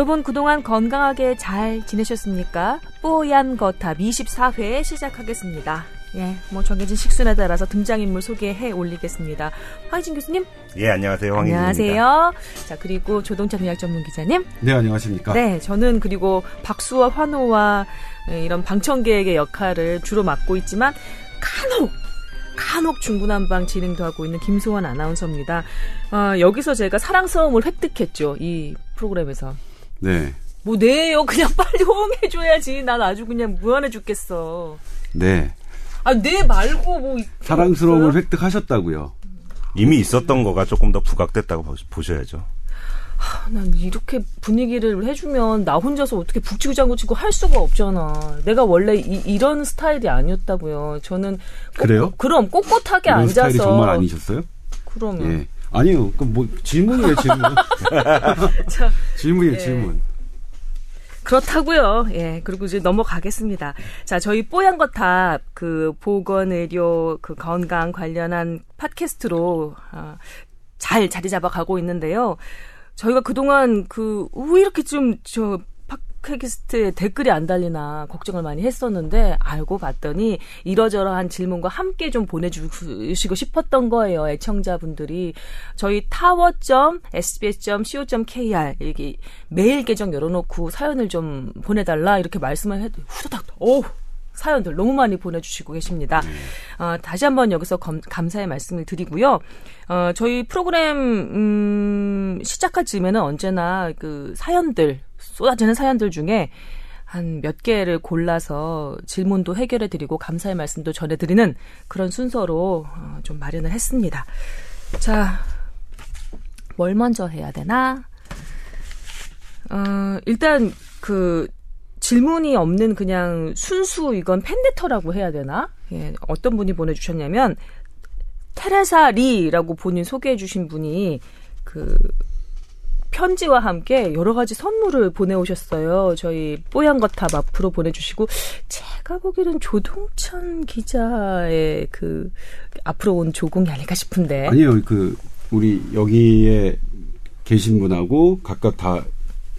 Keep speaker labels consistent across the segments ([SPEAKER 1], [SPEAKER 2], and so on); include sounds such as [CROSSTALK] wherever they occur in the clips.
[SPEAKER 1] 여러분 그동안 건강하게 잘 지내셨습니까? 뽀얀 거탑 24회 시작하겠습니다. 예, 뭐 정해진 식순에 따라서 등장인물 소개해 올리겠습니다. 황희진 교수님.
[SPEAKER 2] 예, 안녕하세요. 황희진입니다.
[SPEAKER 1] 안녕하세요. 자, 그리고 조동차 분야 전문 기자님.
[SPEAKER 3] 네, 안녕하십니까.
[SPEAKER 1] 네, 저는 그리고 박수와 환호와 이런 방청객의 역할을 주로 맡고 있지만 간혹 간혹 중구난방 진행도 하고 있는 김소원 아나운서입니다. 어, 여기서 제가 사랑스러움을 획득했죠. 이 프로그램에서.
[SPEAKER 3] 네.
[SPEAKER 1] 뭐 네요. 그냥 빨리 호응해줘야지. 난 아주 그냥 무한해 죽겠어.
[SPEAKER 3] 네.
[SPEAKER 1] 아, 네 말고 뭐.
[SPEAKER 3] 사랑스러움을 없어요? 획득하셨다고요.
[SPEAKER 2] 이미 있었던 거가 조금 더 부각됐다고 보셔야죠.
[SPEAKER 1] 하, 난 이렇게 분위기를 해주면 나 혼자서 어떻게 북치고 장구치고 할 수가 없잖아. 내가 원래 이, 런 스타일이 아니었다고요. 저는
[SPEAKER 3] 꼭, 그래요?
[SPEAKER 1] 그럼 꼿꼿하게
[SPEAKER 3] 이런
[SPEAKER 1] 앉아서
[SPEAKER 3] 스타일이 정말 아니셨어요?
[SPEAKER 1] 그러면
[SPEAKER 3] 예. 아니요. 그럼 뭐 질문이에요, 질문. [LAUGHS] 자, 질문이에요, 예. 질문.
[SPEAKER 1] 그렇다고요. 예. 그리고 이제 넘어가겠습니다. 자, 저희 뽀얀 거탑 그 보건 의료 그 건강 관련한 팟캐스트로 어, 잘 자리 잡아 가고 있는데요. 저희가 그동안 그 왜 이렇게 좀 저 팟캐스트에 댓글이 안 달리나 걱정을 많이 했었는데 알고 봤더니 이러저러한 질문과 함께 좀 보내주시고 싶었던 거예요. 애청자분들이 저희 타워.sbs.co.kr 여기 메일 계정 열어놓고 사연을 좀 보내달라 이렇게 말씀을 해도 후다닥 오 사연들 너무 많이 보내주시고 계십니다. 어, 다시 한번 여기서 검, 감사의 말씀을 드리고요. 어, 저희 프로그램 음, 시작할 즈음에는 언제나 그 사연들 쏟아지는 사연들 중에 한 몇 개를 골라서 질문도 해결해 드리고 감사의 말씀도 전해 드리는 그런 순서로 어, 좀 마련을 했습니다. 자, 뭘 먼저 해야 되나? 어, 일단 그 질문이 없는 그냥 순수 이건 팬레터라고 해야 되나? 예, 어떤 분이 보내주셨냐면 테레사 리라고 본인 소개해 주신 분이 그 편지와 함께 여러 가지 선물을 보내오셨어요. 저희 뽀얀 거탑 앞으로 보내주시고 제가 보기에는 조동천 기자의 그 앞으로 온 조공이 아닐까 싶은데
[SPEAKER 3] 아니요 그 우리 여기에 계신 분하고 각각 다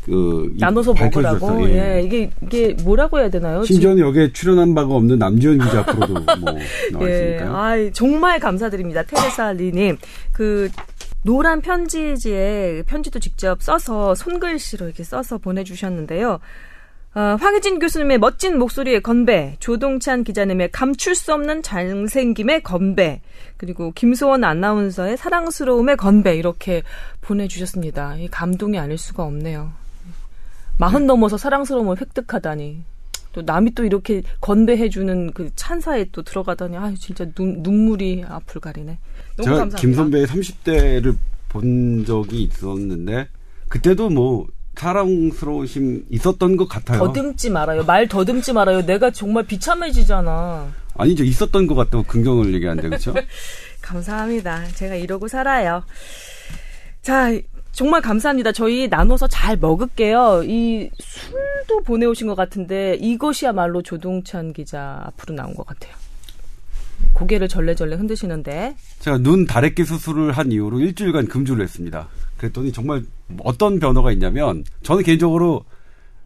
[SPEAKER 1] 그 나눠서 먹으라고. 예. 예. 이게 이게 뭐라고 해야 되나요?
[SPEAKER 3] 심지어는 여기에 출연한 바가 없는 남지원 기자 앞으로도 뭐 [LAUGHS] 나와 예. 있으니까요.
[SPEAKER 1] 아, 정말 감사드립니다. 테레사 리님. 그 노란 편지지에 편지도 직접 써서 손글씨로 이렇게 써서 보내주셨는데요. 어, 황혜진 교수님의 멋진 목소리의 건배, 조동찬 기자님의 감출 수 없는 잘생김의 건배, 그리고 김소원 아나운서의 사랑스러움의 건배 이렇게 보내주셨습니다. 이 감동이 아닐 수가 없네요. 마흔 넘어서 사랑스러움을 획득하다니. 또 남이 또 이렇게 건배해주는 그 찬사에 또 들어가다니, 아 진짜 눈, 눈물이 앞을 가리네.
[SPEAKER 3] 제가 감사합니다. 김 선배의 30대를 본 적이 있었는데, 그때도 뭐, 사랑스러우심 있었던 것 같아요.
[SPEAKER 1] 더듬지 말아요. 말 더듬지 말아요. 내가 정말 비참해지잖아.
[SPEAKER 3] 아니죠. 있었던 것 같다고 긍정을 얘기하는데, [LAUGHS] 그렇죠?
[SPEAKER 1] 감사합니다. 제가 이러고 살아요. 자, 정말 감사합니다. 저희 나눠서 잘 먹을게요. 이 술도 보내오신 것 같은데 이것이야말로 조동찬 기자 앞으로 나온 것 같아요. 고개를 절레절레 흔드시는데.
[SPEAKER 3] 제가 눈 다래끼 수술을 한 이후로 일주일간 금주를 했습니다. 그랬더니 정말 어떤 변화가 있냐면 저는 개인적으로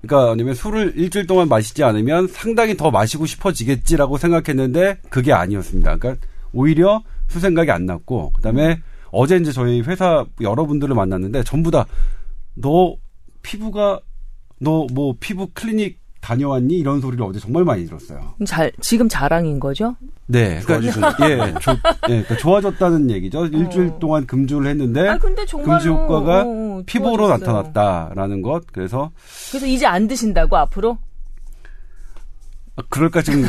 [SPEAKER 3] 그러니까 왜냐면 술을 일주일 동안 마시지 않으면 상당히 더 마시고 싶어지겠지라고 생각했는데 그게 아니었습니다. 그러니까 오히려 술 생각이 안 났고 그다음에 음. 어제 이제 저희 회사 여러분들을 만났는데 전부 다 너 피부가 너 뭐 피부 클리닉 다녀왔니? 이런 소리를 어제 정말 많이 들었어요.
[SPEAKER 1] 잘 지금 자랑인 거죠?
[SPEAKER 3] 네, 그러니까 [LAUGHS] 예, 조, 예, 그러니까 좋아졌다는 얘기죠. 어. 일주일 동안 금주를 했는데 아, 금주 효과가 어, 어, 피부로 나타났다라는 것. 그래서
[SPEAKER 1] 그래서 이제 안 드신다고 앞으로?
[SPEAKER 3] 아, 그럴까 지금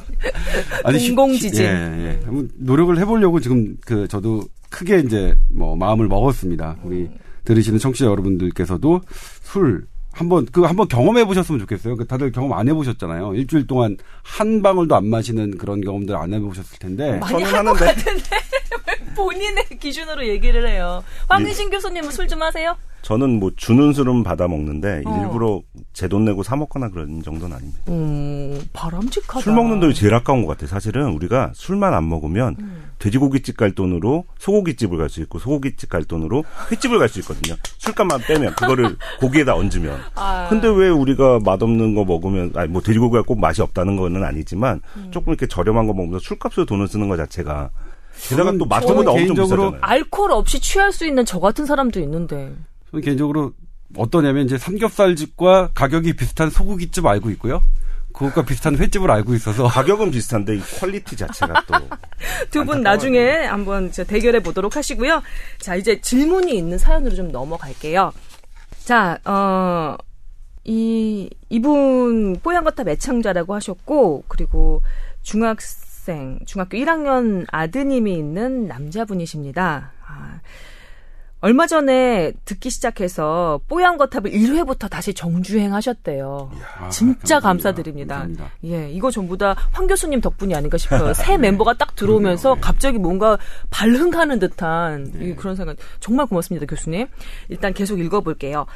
[SPEAKER 3] [LAUGHS]
[SPEAKER 1] 아니 공공지진. 예,
[SPEAKER 3] 예. 한번 노력을 해보려고 지금 그 저도 크게 이제 뭐 마음을 먹었습니다. 우리 들으시는 청취자 여러분들께서도 술 한번 그 한번 경험해 보셨으면 좋겠어요. 그 다들 경험 안 해보셨잖아요. 일주일 동안 한 방울도 안 마시는 그런 경험들 안 해보셨을 텐데.
[SPEAKER 1] 많이 하는데. [LAUGHS] 본인의 기준으로 얘기를 해요. 황희신 교수님은 술 좀 하세요?
[SPEAKER 2] 저는 뭐 주는 술은 받아 먹는데
[SPEAKER 1] 어.
[SPEAKER 2] 일부러 제 돈 내고 사 먹거나 그런 정도는 아닙니다.
[SPEAKER 1] 음, 바람직하다.
[SPEAKER 2] 술 먹는 돈이 제일 아까운 것 같아요. 사실은 우리가 술만 안 먹으면
[SPEAKER 1] 음.
[SPEAKER 2] 돼지고기집 갈 돈으로 소고기집을 갈 수 있고 소고기집 갈 돈으로 횟집을 갈 수 있거든요. 술값만 빼면 그거를 [LAUGHS] 고기에다 얹으면.
[SPEAKER 1] 아.
[SPEAKER 2] 근데 왜 우리가 맛없는 거 먹으면 아니 뭐 돼지고기가 꼭 맛이 없다는 거는 아니지만
[SPEAKER 1] 음.
[SPEAKER 2] 조금 이렇게 저렴한 거 먹으면서 술값으로 돈을 쓰는 것 자체가 게다가 또 맛보다 엄청
[SPEAKER 3] 개인적으로
[SPEAKER 2] 비싸잖아요.
[SPEAKER 1] 알코올 없이 취할 수 있는 저 같은 사람도 있는데.
[SPEAKER 3] 저는 개인적으로 어떠냐면 이제 삼겹살집과 가격이 비슷한 소고기집 알고 있고요. 그것과 비슷한 횟집을 알고 있어서 [LAUGHS]
[SPEAKER 2] 가격은 비슷한데 이 quality 자체가 또 [LAUGHS]
[SPEAKER 1] 두 분. 나중에 한번 저 대결해 보도록 하시고요. 자, 이제 질문이 있는 사연으로 좀 넘어갈게요. 자, 어, 이, 이분 뽀얀거탑 애창자라고 하셨고, 그리고 중학생, 중학교 1학년 아드님이 있는 남자분이십니다. 아, 얼마 전에 듣기 시작해서 뽀얀 거탑을 1회부터 다시 정주행 하셨대요.
[SPEAKER 3] 아,
[SPEAKER 1] 진짜. 감사드립니다.
[SPEAKER 3] 감사합니다.
[SPEAKER 1] 예, 이거 전부 다 황 교수님 덕분이 아닌가 싶어요. [LAUGHS] 새 멤버가 딱 들어오면서
[SPEAKER 3] 네.
[SPEAKER 1] 갑자기 뭔가 발흥하는 듯한
[SPEAKER 3] 네.
[SPEAKER 1] 이 그런 생각. 정말 고맙습니다, 교수님. 일단 계속 읽어볼게요.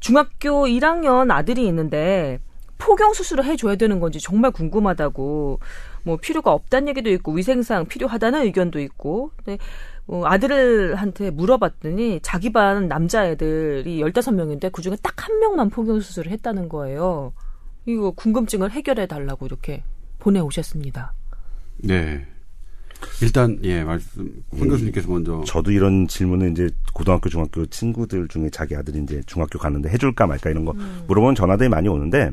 [SPEAKER 1] 중학교 1학년 아들이 있는데 포경 수술을 해줘야 되는 건지 정말 궁금하다고 뭐 필요가 없다는 얘기도 있고 위생상 필요하다는 의견도 있고 근데 어, 아들한테 물어봤더니 자기 반 남자애들이 15명인데 그중에 딱 한 명만 포경 수술을 했다는 거예요. 이거 궁금증을 해결해 달라고 이렇게 보내오셨습니다.
[SPEAKER 3] 네. 일단 예 말씀 황 교수님께서 먼저
[SPEAKER 2] 저도 이런 질문을 이제 고등학교, 중학교 친구들 중에 자기 아들이 이제 중학교 가는데 해줄까 말까 이런 거 물어보면 전화들이 많이 오는데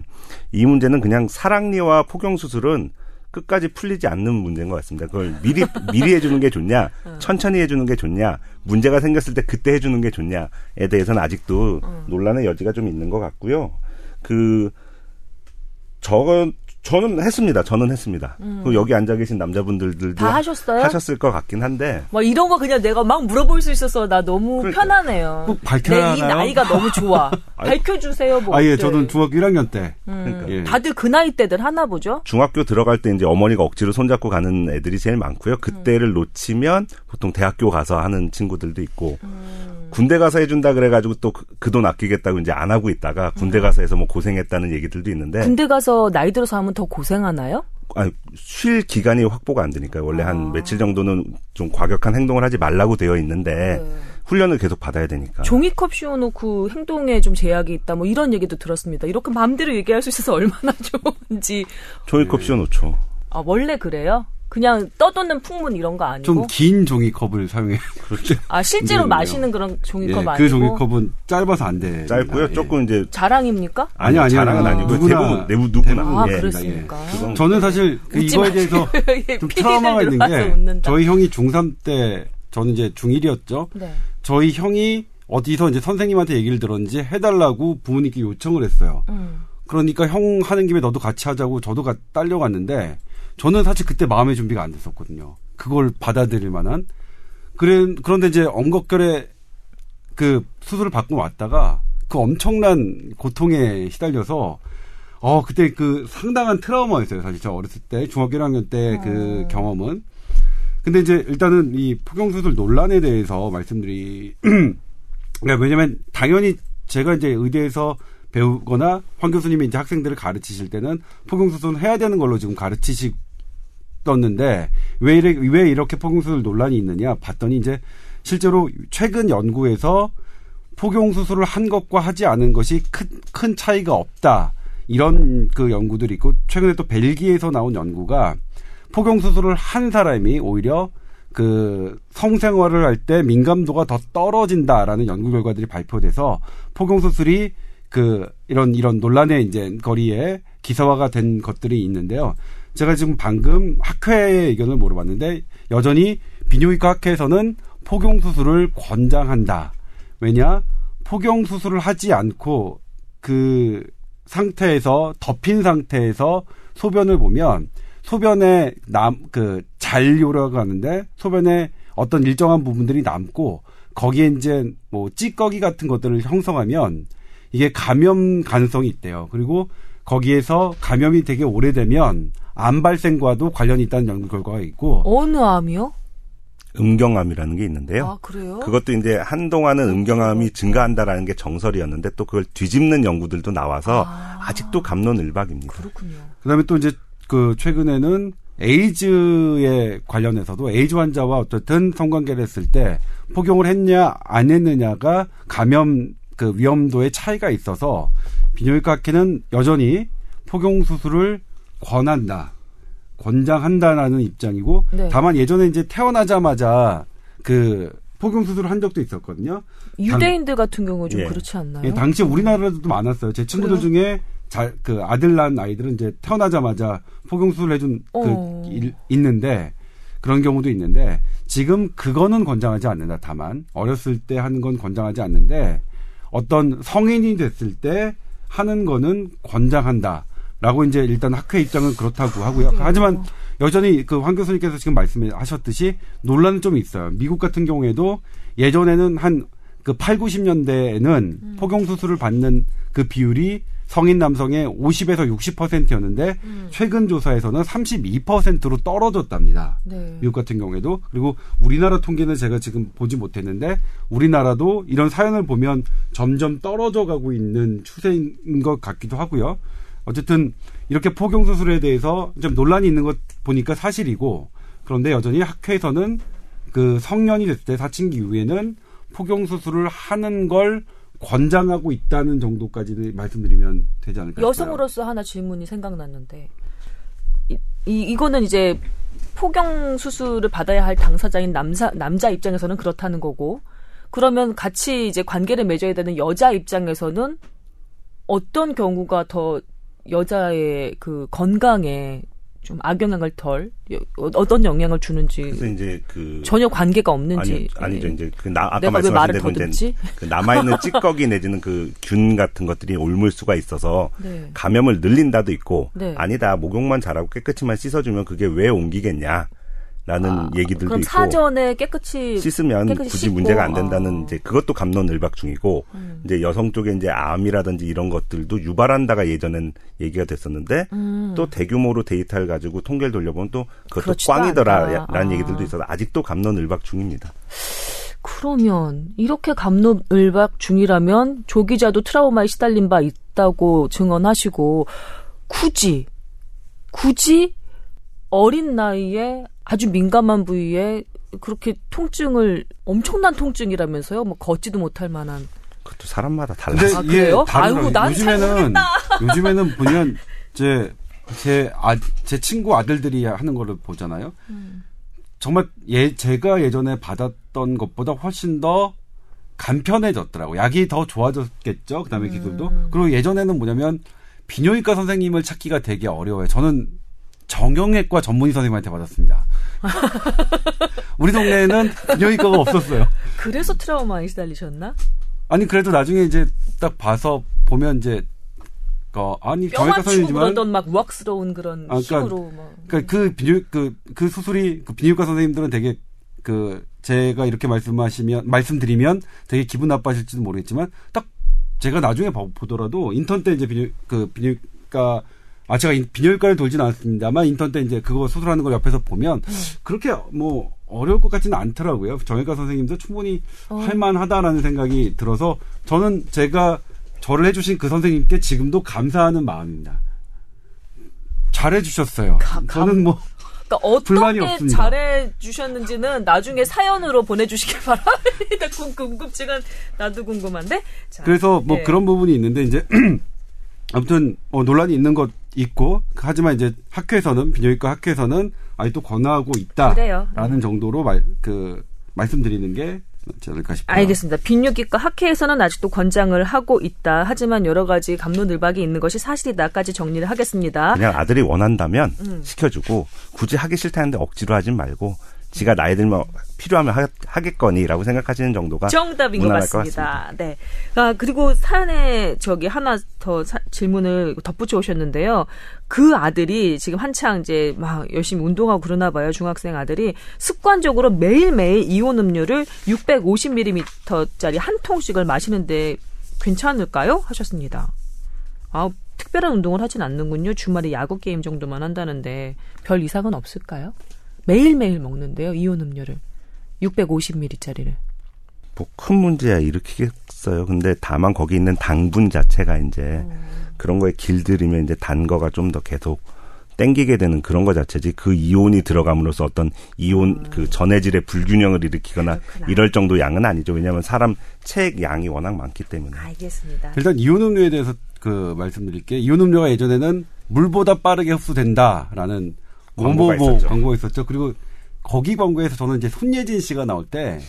[SPEAKER 2] 이 문제는 그냥 사랑니와 포경 수술은 끝까지 풀리지 않는 문제인 것 같습니다. 그걸 미리, 미리 해주는 게 좋냐, [LAUGHS] 천천히 해주는 게 좋냐, 문제가 생겼을 때 그때 해주는 게 좋냐에 대해서는 아직도 논란의 여지가 좀 있는 것 같고요. 그, 저, 저는 했습니다. 저는 했습니다. 그 여기 앉아 계신 남자분들도
[SPEAKER 1] 다 하셨어요?
[SPEAKER 2] 하셨을 것 같긴 한데
[SPEAKER 1] 뭐 이런 거 그냥 내가 막 물어볼 수 있어서 나 너무
[SPEAKER 2] 그러니까.
[SPEAKER 1] 편하네요.
[SPEAKER 3] 꼭 밝혀야
[SPEAKER 1] 내이
[SPEAKER 3] 하나요?
[SPEAKER 1] 나이가 너무 좋아. [LAUGHS] 밝혀주세요, 뭐.
[SPEAKER 3] 아 예. 저는 중학교 1학년 때
[SPEAKER 2] 그러니까
[SPEAKER 3] 예.
[SPEAKER 1] 다들 그 나이 때들 하나 보죠?
[SPEAKER 2] 중학교 들어갈 때 이제 어머니가 억지로 손잡고 가는 애들이 제일 많고요. 그때를 놓치면 보통 대학교 가서 하는 친구들도 있고 군대 가서 해준다 그래가지고 또 그 돈 아끼겠다고 이제 안 하고 있다가 군대 가서 해서 뭐 고생했다는 얘기들도 있는데
[SPEAKER 1] 군대 가서 나이 들어서 하면 더 고생하나요?
[SPEAKER 2] 아니, 쉴 기간이 확보가 안 되니까 원래
[SPEAKER 1] 아.
[SPEAKER 2] 한 며칠 정도는 좀 과격한 행동을 하지 말라고 되어 있는데
[SPEAKER 1] 네.
[SPEAKER 2] 훈련을 계속 받아야 되니까.
[SPEAKER 1] 종이컵 씌워놓고 행동에 좀 제약이 있다, 뭐 이런 얘기도 들었습니다. 이렇게 마음대로 얘기할 수 있어서 얼마나 [LAUGHS] 좋은지.
[SPEAKER 2] 종이컵 씌워놓죠.
[SPEAKER 1] 아, 원래 그래요? 그냥 떠도는 풍문 이런 거 아니고?
[SPEAKER 3] 좀 긴 종이컵을 사용해. [LAUGHS]
[SPEAKER 1] 아, 실제로. 마시는 그런 종이컵
[SPEAKER 3] 예,
[SPEAKER 1] 아니고?
[SPEAKER 3] 그 종이컵은 짧아서 안 돼.
[SPEAKER 2] 짧고요. 조금 이제
[SPEAKER 1] 자랑입니까?
[SPEAKER 3] 아니요, 아니요.
[SPEAKER 2] 자랑은 아니고
[SPEAKER 3] 누구나,
[SPEAKER 2] 대부분 내부 누구나
[SPEAKER 1] 아,
[SPEAKER 2] 예.
[SPEAKER 1] 그렇습니까?
[SPEAKER 2] 그건
[SPEAKER 3] 저는 사실 그 이거에. 대해서 [LAUGHS] 좀 트라우마가 있는 게
[SPEAKER 1] 웃는다.
[SPEAKER 3] 저희 형이 중3 때 저는 이제 중1이었죠.
[SPEAKER 1] 네.
[SPEAKER 3] 저희 형이 어디서 이제 선생님한테 얘기를 들었는지 해달라고 부모님께 요청을 했어요.
[SPEAKER 1] 음.
[SPEAKER 3] 그러니까 형 하는 김에 너도 같이 하자고 저도 가, 딸려갔는데 저는 사실 그때 마음의 준비가 안 됐었거든요. 그걸 받아들일 만한. 그래, 그런데 이제 엄격결에 그 수술을 받고 왔다가 그 엄청난 고통에 시달려서 어, 그때 그 상당한 트라우마였어요. 사실 저 어렸을 때 중학교 1학년 때그
[SPEAKER 1] 어.
[SPEAKER 3] 경험은. 근데 이제 일단은 이 포경 수술 논란에 대해서 말씀드리, [CLEARS THROAT] 그러니까 왜냐면 당연히 제가 이제 의대에서 배우거나 황 교수님이 이제 학생들을 가르치실 때는 포경 수술은 해야 되는 걸로 지금 가르치시 던데 왜 이래, 왜 이렇게 포경수술 논란이 있느냐 봤더니 이제 실제로 최근 연구에서 포경 수술을 한 것과 하지 않은 것이 큰, 큰 차이가 없다. 이런 그 연구들이 있고 최근에 또 벨기에에서 나온 연구가 포경 수술을 한 사람이 오히려 그 성생활을 할 때 민감도가 더 떨어진다라는 연구 결과들이 발표돼서 포경 수술이 그 이런 이런 논란의 이제 거리에 기사화가 된 것들이 있는데요. 제가 지금 방금 학회의 의견을 물어봤는데 여전히 비뇨기과 학회에서는 포경 수술을 권장한다. 왜냐? 포경 수술을 하지 않고 그 상태에서 덮인 상태에서 소변을 보면 소변에 남 그 잔류라고 하는데 소변에 어떤 일정한 부분들이 남고 거기에 이제 뭐 찌꺼기 같은 것들을 형성하면 이게 감염 가능성이 있대요. 그리고 거기에서 감염이 되게 오래되면 암 발생과도 관련이 있다는 연구 결과가 있고
[SPEAKER 1] 어느 암이요?
[SPEAKER 2] 음경암이라는 게 있는데요.
[SPEAKER 1] 아, 그래요?
[SPEAKER 2] 그것도 이제 한동안은 음경암이 증가한다라는 게 정설이었는데 또 그걸 뒤집는 연구들도 나와서 아. 직도 감론을박입니다.
[SPEAKER 1] 그렇군요.
[SPEAKER 3] 그다음에 또 이제 그 최근에는 에이즈에 관련해서도 에이즈 환자와 어쨌든 성관계를 했을 때 포경을 했냐 안 했느냐가 감염 그 위험도의 차이가 있어서 비뇨기과 학회는 여전히 포경 수술을 권한다. 권장한다라는 입장이고
[SPEAKER 1] 네.
[SPEAKER 3] 다만 예전에 이제 태어나자마자 그 포경 수술을 한 적도 있었거든요.
[SPEAKER 1] 유대인들 같은 경우 좀
[SPEAKER 2] 예.
[SPEAKER 1] 그렇지 않나요?
[SPEAKER 3] 예, 당시 우리나라에도 많았어요. 제 친구들
[SPEAKER 1] 그래요?
[SPEAKER 3] 중에 잘 그 아들 낳은 아이들은 이제 태어나자마자 포경 수술을 해준 그
[SPEAKER 1] 어.
[SPEAKER 3] 일- 있는데 그런 경우도 있는데 지금 그거는 권장하지 않는다. 다만 어렸을 때 하는 건 권장하지 않는데 어떤 성인이 됐을 때 하는 거는 권장한다 라고 이제 일단 학회 입장은 그렇다고 하고요. 하지만 여전히 그 황 교수님께서 지금 말씀하셨듯이 논란은 좀 있어요. 미국 같은 경우에도 예전에는 한 그 8, 90년대에는 포경 수술을 받는 그 비율이 성인 남성의 50에서 60%였는데 최근 조사에서는 32%로 떨어졌답니다.
[SPEAKER 1] 네.
[SPEAKER 3] 미국 같은 경우에도 그리고 우리나라 통계는 제가 지금 보지 못했는데 우리나라도 이런 사연을 보면 점점 떨어져 가고 있는 추세인 것 같기도 하고요. 어쨌든 이렇게 포경 수술에 대해서 좀 논란이 있는 것 보니까 사실이고 그런데 여전히 학회에서는 그 성년이 됐을 때 사춘기 이후에는 포경 수술을 하는 걸 권장하고 있다는 정도까지는 말씀드리면 되지 않을까 싶어요.
[SPEAKER 1] 여성으로서 하나 질문이 생각났는데 이, 이 이거는 이제 포경 수술을 받아야 할 당사자인 남자 남자 입장에서는 그렇다는 거고 그러면 같이 이제 관계를 맺어야 되는 여자 입장에서는 어떤 경우가 더 여자의 그 건강에 좀 악영향을 덜 여- 어떤 영향을 주는지
[SPEAKER 2] 그래서 이제 그
[SPEAKER 1] 전혀 관계가 없는지
[SPEAKER 2] 아니, 아니 죠. 이제 그 나, 아까 말씀하신 대로? 이제 그 남아있는 찌꺼기 내지는 그 균 같은 것들이 옮을 수가 있어서 [LAUGHS]
[SPEAKER 1] 네.
[SPEAKER 2] 감염을 늘린다도 있고
[SPEAKER 1] 네.
[SPEAKER 2] 아니다 목욕만 잘하고 깨끗이만 씻어주면 그게 왜 옮기겠냐 라는 얘기들도
[SPEAKER 1] 아, 그럼
[SPEAKER 2] 있고
[SPEAKER 1] 사전에 깨끗이
[SPEAKER 2] 씻으면
[SPEAKER 1] 깨끗이
[SPEAKER 2] 굳이
[SPEAKER 1] 씻고,
[SPEAKER 2] 문제가 안 된다는
[SPEAKER 1] 아. 음.
[SPEAKER 2] 이제 그것도 감론을박 중이고 이제 여성 쪽에 이제 암이라든지 이런 것들도 유발한다가 예전엔 얘기가 됐었는데
[SPEAKER 1] 음.
[SPEAKER 2] 또 대규모로 데이터를 가지고 통계를 돌려보면 또 그것도. 꽝이더라라는
[SPEAKER 1] 아.
[SPEAKER 2] 얘기들도 있어서 아직도 감론을박 중입니다.
[SPEAKER 1] 그러면 이렇게 감론을박 중이라면 조 기자도 트라우마에 시달린 바 있다고 증언하시고 굳이 굳이 어린 나이에 아주 민감한 부위에 그렇게 통증을 엄청난 통증이라면서요? 뭐 걷지도 못할 만한.
[SPEAKER 2] 그것도 사람마다 달라요.
[SPEAKER 1] 아, 그래요?
[SPEAKER 3] 다르더라고요.
[SPEAKER 1] 아이고, 난잘
[SPEAKER 3] 요즘에는 [LAUGHS] 요즘에는 보면 제제 아, 제 친구 아들들이 하는 거를 보잖아요.
[SPEAKER 1] 음.
[SPEAKER 3] 정말 예 제가 예전에 받았던 것보다 훨씬 더 간편해졌더라고. 요 약이 더 좋아졌겠죠. 그 다음에 기술도.
[SPEAKER 1] 음.
[SPEAKER 3] 그리고 예전에는 뭐냐면 비뇨기과 선생님을 찾기가 되게 어려워요. 저는 정형외과 전문의 선생님한테 받았습니다. [LAUGHS] 우리 동네에는 비뇨기과가 없었어요.
[SPEAKER 1] 그래서 트라우마에 시달리셨나?
[SPEAKER 3] 아니 그래도 나중에 이제 딱 봐서 보면 이제 그 아니
[SPEAKER 1] 치고
[SPEAKER 3] 선생님이지만
[SPEAKER 1] 그러던 막 우악스러운 그런
[SPEAKER 3] 아, 그러니까
[SPEAKER 1] 힘으로 막.
[SPEAKER 3] 그러니까 그 비뇨 그, 그 수술이 그 비뇨기과 선생님들은 되게 그 제가 이렇게 말씀하시면 말씀드리면 되게 기분 나빠하실지도 모르겠지만 딱 제가 나중에 봐- 보더라도 인턴 때 이제 비뇨 그 비뇨기과 아 제가 인- 비뇨기과를 돌진 않았습니다만 인턴 때 이제 그거 수술하는 걸 옆에서 보면
[SPEAKER 1] 음.
[SPEAKER 3] 그렇게 뭐 어려울 것 같지는 않더라고요. 정형외과 선생님도 충분히
[SPEAKER 1] 어.
[SPEAKER 3] 할만하다라는 생각이 들어서 저는 제가 저를 해주신 그 선생님께 지금도 감사하는 마음입니다. 잘해주셨어요.
[SPEAKER 1] 가- 감-
[SPEAKER 3] 저는 뭐
[SPEAKER 1] 그러니까
[SPEAKER 3] 불만이
[SPEAKER 1] 어떻게
[SPEAKER 3] 없습니다.
[SPEAKER 1] 잘해 주셨는지는 나중에 사연으로 보내주시길 바랍니다. [LAUGHS] 궁- 궁금증은 나도 궁금한데. 자,
[SPEAKER 3] 그래서 뭐
[SPEAKER 1] 네.
[SPEAKER 3] 그런 부분이 있는데 이제 [CLEARS THROAT] 아무튼 뭐 논란이 있는 것 있고 하지만 이제 학회에서는 비뇨기과 학회에서는 아직도 권하고
[SPEAKER 1] 그래요.
[SPEAKER 3] 있다라는 정도로 말 그 말씀드리는 게 맞지 않을까 싶어요.
[SPEAKER 1] 알겠습니다. 비뇨기과 학회에서는 아직도 권장을 하고 있다. 하지만 여러 가지 감론을박이 있는 것이 사실이다까지 정리를 하겠습니다.
[SPEAKER 2] 그냥 아들이 원한다면
[SPEAKER 1] 음.
[SPEAKER 2] 시켜주고 굳이 하기 싫다는데 억지로 하진 말고 지가 나이 들면 필요하면 하, 하겠거니라고 생각하시는 정도가
[SPEAKER 1] 정답인 것
[SPEAKER 2] 무난할 것
[SPEAKER 1] 같습니다. 네. 아, 그리고 사연에 저기 하나 더 사- 질문을 덧붙여 오셨는데요. 그 아들이 지금 한창 이제 막 열심히 운동하고 그러나 봐요. 중학생 아들이 습관적으로 매일매일 이온 음료를 650ml짜리 한 통씩을 마시는데 괜찮을까요? 하셨습니다. 아, 특별한 운동을 하진 않는군요. 주말에 야구 게임 정도만 한다는데 별 이상은 없을까요? 매일매일 먹는데요. 이온 음료를. 650ml짜리를.
[SPEAKER 2] 뭐 큰 문제야 일으키겠어요. 근데 다만 거기 있는 당분 자체가 이제
[SPEAKER 1] 음.
[SPEAKER 2] 그런 거에 길들이면 이제 단 거가 좀 더 계속 땡기게 되는 그런 거 자체지 그 이온이 들어감으로써 어떤 이온 그 전해질의 불균형을 일으키거나
[SPEAKER 1] 음. 그렇구나.
[SPEAKER 2] 이럴 정도 양은 아니죠. 왜냐하면 사람 책 양이 워낙 많기 때문에.
[SPEAKER 1] 알겠습니다.
[SPEAKER 3] 일단 이온 음료에 대해서 그 말씀드릴게요. 이온 음료가 예전에는 물보다 빠르게 흡수된다라는
[SPEAKER 2] 있었죠.
[SPEAKER 3] 광고가 있었죠. 그리고 거기 광고에서 저는 이제 손예진 씨가 나올 때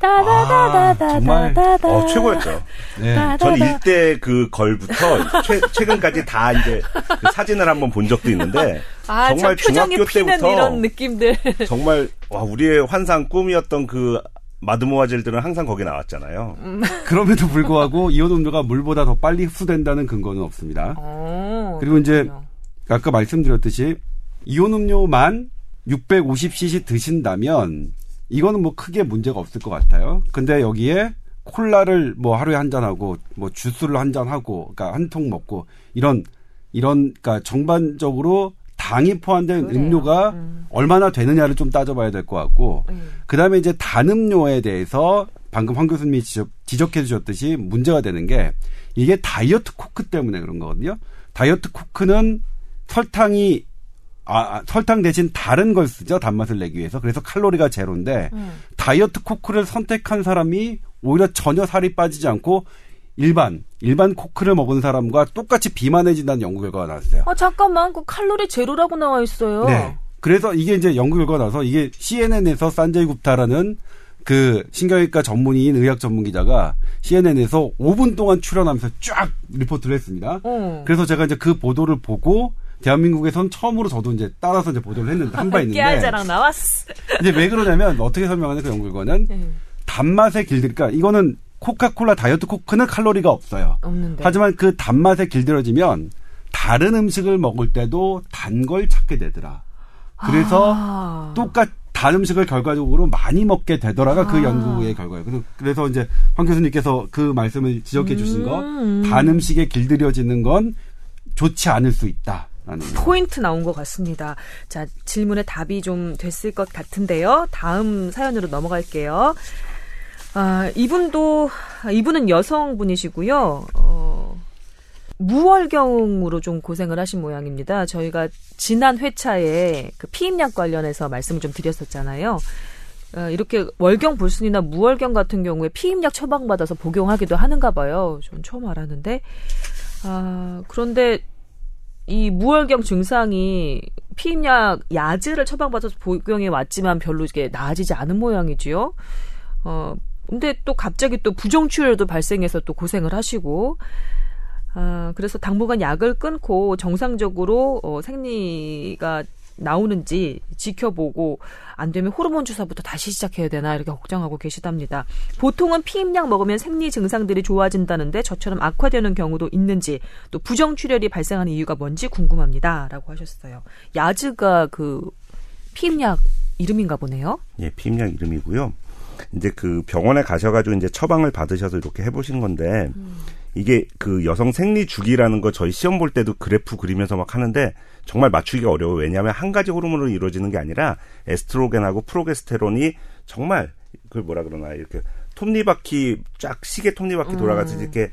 [SPEAKER 1] 따다다다다다다.
[SPEAKER 2] 어, 최고였죠.
[SPEAKER 3] 네.
[SPEAKER 2] 전 일대 그 걸부터 최, 최근까지 다 이제 그 사진을 한번 본 적도 있는데
[SPEAKER 1] 아,
[SPEAKER 2] 정말 중학교 때부터
[SPEAKER 1] 이런 느낌들.
[SPEAKER 2] 정말 와 우리의 환상 꿈이었던 그 마드모아젤들은 항상 거기 나왔잖아요.
[SPEAKER 3] 그럼에도 불구하고 이온 음료가 물보다 더 빨리 흡수된다는 근거는 없습니다.
[SPEAKER 1] 어,
[SPEAKER 3] 그리고 이제
[SPEAKER 1] 그렇군요.
[SPEAKER 3] 아까 말씀드렸듯이 이온 음료만 650cc 드신다면 이거는 뭐 크게 문제가 없을 것 같아요. 근데 여기에 콜라를 뭐 하루에 한 잔 하고 뭐 주스를 한 잔 하고 그러니까 한 통 먹고 이런 이런 그러니까 정반적으로 당이 포함된
[SPEAKER 1] 그래요.
[SPEAKER 3] 음료가
[SPEAKER 1] 음.
[SPEAKER 3] 얼마나 되느냐를 좀 따져봐야 될 것 같고
[SPEAKER 1] 음.
[SPEAKER 3] 그다음에 이제 단 음료에 대해서 방금 황 교수님이 지적, 지적해 주셨듯이 문제가 되는 게 이게 다이어트 코크 때문에 그런 거거든요. 다이어트 코크는 설탕이 아, 아, 설탕 대신 다른 걸 쓰죠. 단맛을 내기 위해서. 그래서 칼로리가 제로인데
[SPEAKER 1] 음.
[SPEAKER 3] Diet Coke를 선택한 사람이 오히려 전혀 살이 빠지지 않고 일반 일반 Coke를 먹은 사람과 똑같이 비만해진다는 연구 결과가 나왔어요.
[SPEAKER 1] 아, 잠깐만. 그 칼로리 제로라고 나와 있어요.
[SPEAKER 3] 네. 그래서 이게 이제 연구 결과가 나서 이게 CNN에서 산제이 굽타라는 그 신경외과 전문의인 의학 전문 기자가 CNN에서 5분 동안 출연하면서 쫙 리포트를 했습니다.
[SPEAKER 1] 어.
[SPEAKER 3] 그래서 제가 이제 그 보도를 보고 대한민국에선 처음으로 저도 이제 따라서 이제 보도를 했는데 한 바 있는데
[SPEAKER 1] 깨알자랑 나왔어.
[SPEAKER 3] 이제 왜 그러냐면 어떻게 설명하는 그 연구 결과는
[SPEAKER 1] 음,
[SPEAKER 3] 단맛에 길들니까 이거는 코카콜라 다이어트 코크는 칼로리가 없어요.
[SPEAKER 1] 없는데.
[SPEAKER 3] 하지만 그 단맛에 길들여지면 다른 음식을 먹을 때도 단 걸 찾게 되더라. 그래서
[SPEAKER 1] 아.
[SPEAKER 3] 똑같 단 음식을 결과적으로 많이 먹게 되더라가 그
[SPEAKER 1] 아.
[SPEAKER 3] 연구의 결과예요. 그래서, 그래서 이제 황 교수님께서 그 말씀을 지적해 주신 거,
[SPEAKER 1] 음.
[SPEAKER 3] 단 음식에 길들여지는 건 좋지 않을 수 있다
[SPEAKER 1] 포인트 나온 것 같습니다. 자, 질문에 답이 좀 됐을 것 같은데요. 다음 사연으로 넘어갈게요. 아, 이분도, 아, 이분은 여성분이시고요. 어, 무월경으로 좀 고생을 하신 모양입니다. 저희가 지난 회차에 그 피임약 관련해서 말씀을 좀 드렸었잖아요. 어, 이렇게 월경 불순이나 무월경 같은 경우에 피임약 처방받아서 복용하기도 하는가 봐요. 전 처음 알았는데. 아, 그런데 이 무월경 증상이 피임약 야즈를 처방받아서 복용해 왔지만 별로 이게 나아지지 않은 모양이지요. 어, 근데 또 갑자기 또 부정출혈도 발생해서 또 고생을 하시고, 아, 그래서 당분간 약을 끊고 정상적으로 어, 생리가 나오는지 지켜보고 안 되면 호르몬 주사부터 다시 시작해야 되나 이렇게 걱정하고 계시답니다. 보통은 피임약 먹으면 생리 증상들이 좋아진다는데 저처럼 악화되는 경우도 있는지 또 부정 출혈이 발생하는 이유가 뭔지 궁금합니다라고 하셨어요. 야즈가 그 피임약 이름인가 보네요.
[SPEAKER 2] 예, 피임약 이름이고요. 이제 그 병원에 가셔가지고 이제 처방을 받으셔서 이렇게 해보신 건데 이게 그 여성 생리 주기라는 거 저희 시험 볼 때도 그래프 그리면서 막 하는데 정말 맞추기가 어려워요. 왜냐하면 한 가지 호르몬으로 이루어지는 게 아니라 에스트로겐하고 프로게스테론이 정말 그 뭐라 그러나 이렇게 톱니바퀴 쫙 시계 톱니바퀴 돌아가듯이 이렇게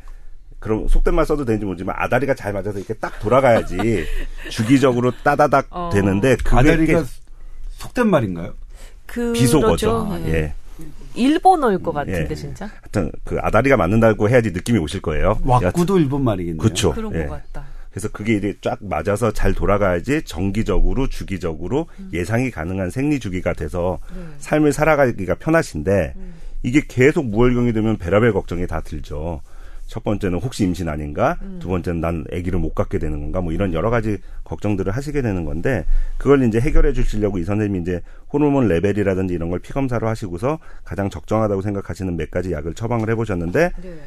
[SPEAKER 2] 그럼 속된 말 써도 되는지 모르지만 아다리가 잘 맞아서 이렇게 딱 돌아가야지 [LAUGHS] 주기적으로 따다닥
[SPEAKER 1] 어.
[SPEAKER 2] 되는데 그게
[SPEAKER 3] 아다리가 속된 말인가요?
[SPEAKER 1] 그
[SPEAKER 2] 비속어죠.
[SPEAKER 1] 예.
[SPEAKER 2] 예.
[SPEAKER 1] 일본어일 것 같은데
[SPEAKER 2] 예.
[SPEAKER 1] 진짜
[SPEAKER 2] 하여튼 그 아다리가 맞는다고 해야지 느낌이 오실 거예요.
[SPEAKER 3] 왁구도 일본 말이겠네요.
[SPEAKER 2] 그쵸.
[SPEAKER 1] 그런
[SPEAKER 2] 예.
[SPEAKER 1] 것 같다.
[SPEAKER 2] 그래서 그게 이제 쫙 맞아서 잘 돌아가야지 정기적으로 주기적으로 예상이 가능한 생리 주기가 돼서 삶을 살아가기가 편하신데 이게 계속 무월경이 되면 베라벨 걱정이 다 들죠. 첫 번째는 혹시 임신 아닌가? 두 번째는 난 아기를 못 갖게 되는 건가? 뭐 이런 여러 가지 걱정들을 하시게 되는 건데 그걸 이제 해결해 주시려고 이 선생님이 이제 호르몬 레벨이라든지 이런 걸 피검사로 하시고서 가장 적정하다고 생각하시는 몇 가지 약을 처방을 해 보셨는데
[SPEAKER 1] 네.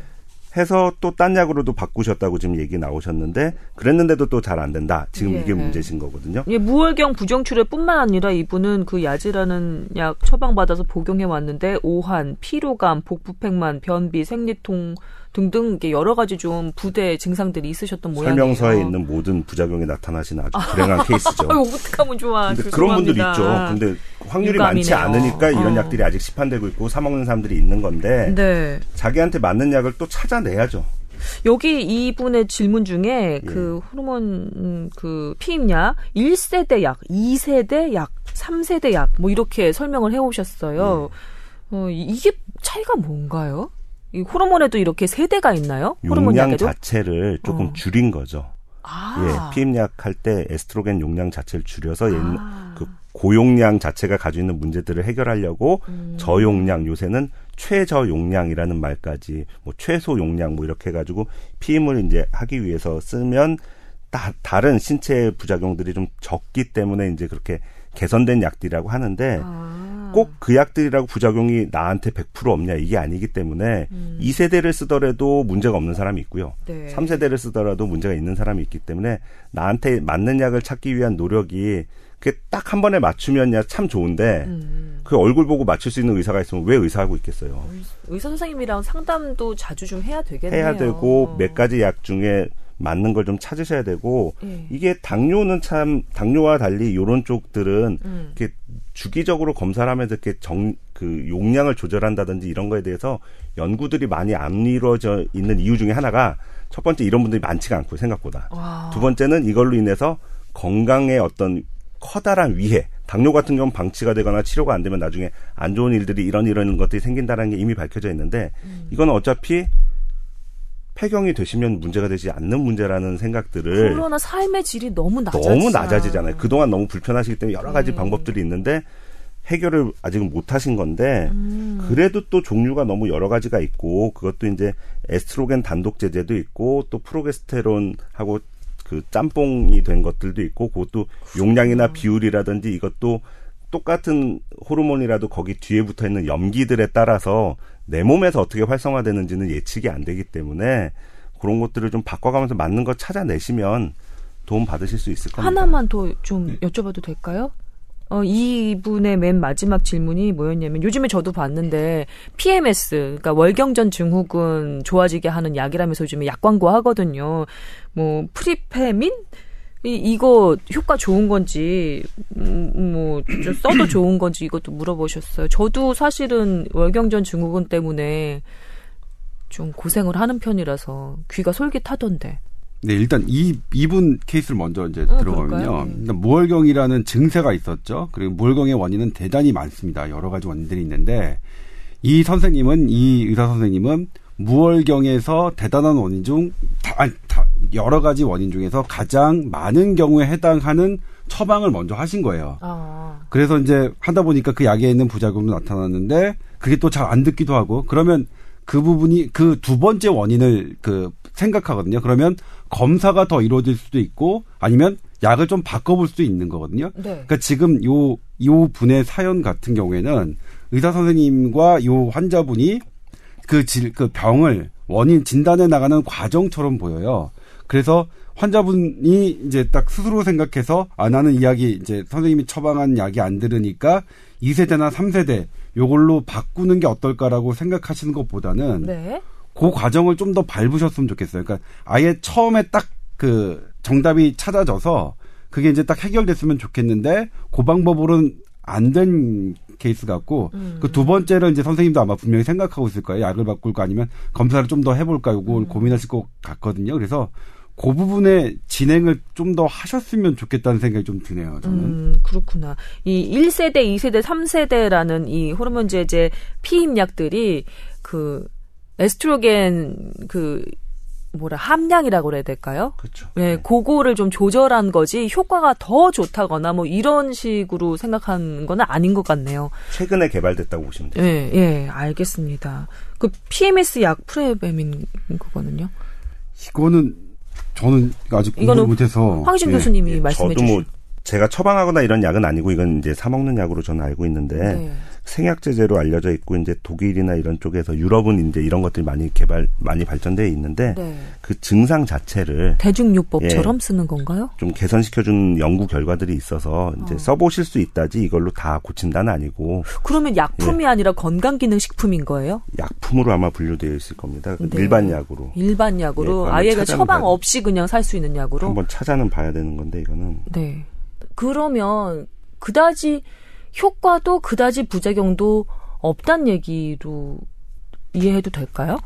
[SPEAKER 2] 해서 또 딴 약으로도 바꾸셨다고 지금 얘기 나오셨는데 그랬는데도 또 잘 안 된다. 지금
[SPEAKER 1] 예.
[SPEAKER 2] 이게 문제신 거거든요.
[SPEAKER 1] 예, 무월경 부정출혈뿐만 아니라 이분은 그 야지라는 약 처방받아서 복용해 왔는데 오한, 피로감, 복부팽만, 변비, 생리통 등등 이게 여러 가지 좀 부대 증상들이 있으셨던 모양이에요.
[SPEAKER 2] 설명서에 있는 모든 부작용이 나타나시는 아주 [LAUGHS] 불행한 케이스죠.
[SPEAKER 1] 아유, 어떡하면 좋아.
[SPEAKER 2] 근데 그런 분들 있죠. 근데 확률이
[SPEAKER 1] 유감이네요.
[SPEAKER 2] 많지 않으니까 이런
[SPEAKER 1] 어.
[SPEAKER 2] 약들이 아직 시판되고 있고 사 먹는 사람들이 있는 건데
[SPEAKER 1] 네.
[SPEAKER 2] 자기한테 맞는 약을 또 찾아내야죠.
[SPEAKER 1] 여기 이분의 질문 중에
[SPEAKER 2] 예.
[SPEAKER 1] 그 호르몬 음, 그 피임약 1세대 약, 2세대 약, 3세대 약 뭐 이렇게 설명을 해 오셨어요.
[SPEAKER 2] 예.
[SPEAKER 1] 어, 이게 차이가 뭔가요? 이 호르몬에도 이렇게 세대가 있나요? 호르몬
[SPEAKER 2] 용량
[SPEAKER 1] 약에도?
[SPEAKER 2] 자체를 조금
[SPEAKER 1] 어.
[SPEAKER 2] 줄인 거죠.
[SPEAKER 1] 아.
[SPEAKER 2] 예, 피임약 할 때 에스트로겐 용량 자체를 줄여서 옛-
[SPEAKER 1] 아.
[SPEAKER 2] 그 고용량 자체가 가지고 있는 문제들을 해결하려고
[SPEAKER 1] 음.
[SPEAKER 2] 저용량 요새는 최저 용량이라는 말까지 뭐 최소 용량 뭐 이렇게 해가지고 피임을 이제 하기 위해서 쓰면 다, 다른 신체 부작용들이 좀 적기 때문에 이제 그렇게 개선된 약들이라고 하는데
[SPEAKER 1] 아.
[SPEAKER 2] 꼭 그 약들이라고 부작용이 나한테 100% 없냐 이게 아니기 때문에
[SPEAKER 1] 음.
[SPEAKER 2] 2세대를 쓰더라도 문제가 없는 사람이 있고요.
[SPEAKER 1] 네.
[SPEAKER 2] 3세대를 쓰더라도 문제가 있는 사람이 있기 때문에 나한테 맞는 약을 찾기 위한 노력이 그게 딱 한 번에 맞추면야 참 좋은데
[SPEAKER 1] 음.
[SPEAKER 2] 그 얼굴 보고 맞출 수 있는 의사가 있으면 왜 의사하고 있겠어요.
[SPEAKER 1] 의사 선생님이랑 상담도 자주 좀 해야 되겠네요.
[SPEAKER 2] 해야 되고 몇 가지 약 중에 맞는 걸 좀 찾으셔야 되고
[SPEAKER 1] 예.
[SPEAKER 2] 이게 당뇨는 참 당뇨와 달리 이런 쪽들은
[SPEAKER 1] 음.
[SPEAKER 2] 이렇게 주기적으로 검사를 하면서 이렇게 정 그 용량을 조절한다든지 이런 거에 대해서 연구들이 많이 안 이루어져 있는 이유 중에 하나가 첫 번째 이런 분들이 많지가 않고 생각보다
[SPEAKER 1] 와.
[SPEAKER 2] 두 번째는 이걸로 인해서 건강에 어떤 커다란 위해 당뇨 같은 경우는 방치가 되거나 치료가 안 되면 나중에 안 좋은 일들이 이런 이런 것들이 생긴다는 게 이미 밝혀져 있는데
[SPEAKER 1] 음.
[SPEAKER 2] 이거는 어차피 폐경이 되시면 문제가 되지 않는 문제라는 생각들을
[SPEAKER 1] 그러나 삶의 질이 너무 낮아지
[SPEAKER 2] 너무 낮아지잖아요. 그동안 너무 불편하시기 때문에 여러 가지
[SPEAKER 1] 네.
[SPEAKER 2] 방법들이 있는데 해결을 아직은 못 하신 건데
[SPEAKER 1] 음.
[SPEAKER 2] 그래도 또 종류가 너무 여러 가지가 있고 그것도 이제 에스트로겐 단독 제제도 있고 또 프로게스테론하고 그 짬뽕이 된 것들도 있고 그것도 용량이나 비율이라든지 이것도 똑같은 호르몬이라도 거기 뒤에 붙어 있는 염기들에 따라서 내 몸에서 어떻게 활성화되는지는 예측이 안 되기 때문에 그런 것들을 좀 바꿔가면서 맞는 거 찾아내시면 도움 받으실 수 있을 겁니다.
[SPEAKER 1] 하나만 더 좀 여쭤봐도 될까요? 어, 이분의 맨 마지막 질문이 뭐였냐면 요즘에 저도 봤는데 PMS, 그러니까 월경전 증후군 좋아지게 하는 약이라면서 요즘에 약 광고 하거든요. 뭐 프리페민 이, 이거 효과 좋은 건지 음, 뭐좀 써도 좋은 건지 이것도 물어보셨어요. 저도 사실은 월경전 증후군 때문에 좀 고생을 하는 편이라서 귀가 솔깃하던데.
[SPEAKER 3] 네, 일단 이 이분 케이스를 먼저 이제
[SPEAKER 1] 어,
[SPEAKER 3] 들어가면요.
[SPEAKER 1] 네.
[SPEAKER 3] 일단 무월경이라는 증세가 있었죠. 그리고 무월경의 원인은 대단히 많습니다. 여러 가지 원인들이 있는데 이 선생님은 이 의사 선생님은 무월경에서 대단한 원인 중 다, 아니, 다 여러 가지 원인 중에서 가장 많은 경우에 해당하는 처방을 먼저 하신 거예요.
[SPEAKER 1] 아,
[SPEAKER 3] 그래서 이제 하다 보니까 그 약에 있는 부작용도 나타났는데 그게 또 잘 안 듣기도 하고 그러면 그 부분이 그 두 번째 원인을 그 생각하거든요. 그러면 검사가 더 이루어질 수도 있고 아니면 약을 좀 바꿔볼 수도 있는 거거든요.
[SPEAKER 1] 네.
[SPEAKER 3] 그러니까 지금 요, 요 분의 사연 같은 경우에는 의사 선생님과 요 환자분이 그 질, 그 병을 원인 진단해 나가는 과정처럼 보여요. 그래서 환자분이 이제 딱 스스로 생각해서 아 나는 이 약이 이제 선생님이 처방한 약이 안 들으니까 2세대나 3세대 요걸로 바꾸는 게 어떨까라고 생각하시는 것보다는
[SPEAKER 1] 네.
[SPEAKER 3] 그 과정을 좀 더 밟으셨으면 좋겠어요. 그러니까 아예 처음에 딱 그 정답이 찾아져서 그게 이제 딱 해결됐으면 좋겠는데 그 방법으로는 안 된 케이스 같고
[SPEAKER 1] 음.
[SPEAKER 3] 그두 번째를 이제 선생님도 아마 분명히 생각하고 있을 거예요. 약을 바꿀까 아니면 검사를 좀 더 해볼까 요걸
[SPEAKER 1] 음.
[SPEAKER 3] 고민하실 것 같거든요. 그래서 그 부분의 진행을 좀 더 하셨으면 좋겠다는 생각이 좀 드네요. 저는.
[SPEAKER 1] 음, 그렇구나. 이 1세대, 2세대, 3세대라는 이 호르몬 제제 피임약들이 그 에스트로겐 그 뭐라 함량이라고 그래야 될까요?
[SPEAKER 2] 그렇죠.
[SPEAKER 1] 네, 그거를 좀 조절한 거지 효과가 더 좋다거나 뭐 이런 식으로 생각하는 건 아닌 것 같네요.
[SPEAKER 2] 최근에 개발됐다고 보시면 돼요.
[SPEAKER 1] 예, 예, 알겠습니다. 그 PMS 약 프레베민 그거는요?
[SPEAKER 3] 이거는 저는 아직 공부를
[SPEAKER 1] 이거는
[SPEAKER 3] 못해서
[SPEAKER 1] 황신
[SPEAKER 3] 네.
[SPEAKER 1] 교수님이
[SPEAKER 2] 예,
[SPEAKER 1] 말씀해
[SPEAKER 2] 저도
[SPEAKER 1] 주신.
[SPEAKER 2] 뭐 제가 처방하거나 이런 약은 아니고 이건 이제 사 먹는 약으로 저는 알고 있는데
[SPEAKER 1] 네.
[SPEAKER 2] 생약제제로 알려져 있고 이제 독일이나 이런 쪽에서 유럽은 이제 이런 것들이 많이 개발 많이 발전돼 있는데
[SPEAKER 1] 네.
[SPEAKER 2] 그 증상 자체를
[SPEAKER 1] 대중요법처럼
[SPEAKER 2] 예.
[SPEAKER 1] 쓰는 건가요?
[SPEAKER 2] 좀 개선시켜 준 연구 결과들이 있어서
[SPEAKER 1] 어.
[SPEAKER 2] 이제 써보실 수 있다지 이걸로 다 고친다는 아니고
[SPEAKER 1] 그러면 약품이 아니라 건강기능식품인 거예요?
[SPEAKER 2] 약품으로 아마 분류되어 있을 겁니다.
[SPEAKER 1] 네.
[SPEAKER 2] 일반 약으로
[SPEAKER 1] 일반 약으로
[SPEAKER 2] 예, 그거는
[SPEAKER 1] 아예 그
[SPEAKER 2] 찾아는
[SPEAKER 1] 처방 없이 그냥 살 수 있는 약으로.
[SPEAKER 2] 한번 찾아는 봐야 되는 건데 이거는
[SPEAKER 1] 네. 그러면 그다지 효과도 그다지 부작용도 없단 얘기로 이해해도 될까요?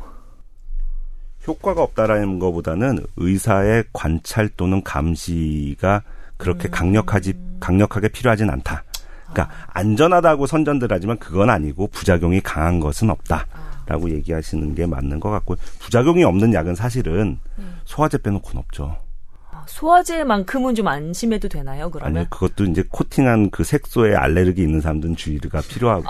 [SPEAKER 2] 효과가 없다라는 것보다는 의사의 관찰 또는 감시가 그렇게 강력하지 강력하게 필요하진 않다. 그러니까 안전하다고 선전들 하지만 그건 아니고 부작용이 강한 것은 없다라고 얘기하시는 게 맞는 것 같고 부작용이 없는 약은 사실은 소화제 빼놓고는 없죠.
[SPEAKER 1] 아, 소화제만큼은 좀 안심해도 되나요? 그러면
[SPEAKER 2] 아니요, 그것도 이제 코팅한 그 색소에 알레르기 있는 사람들은 주의가 필요하고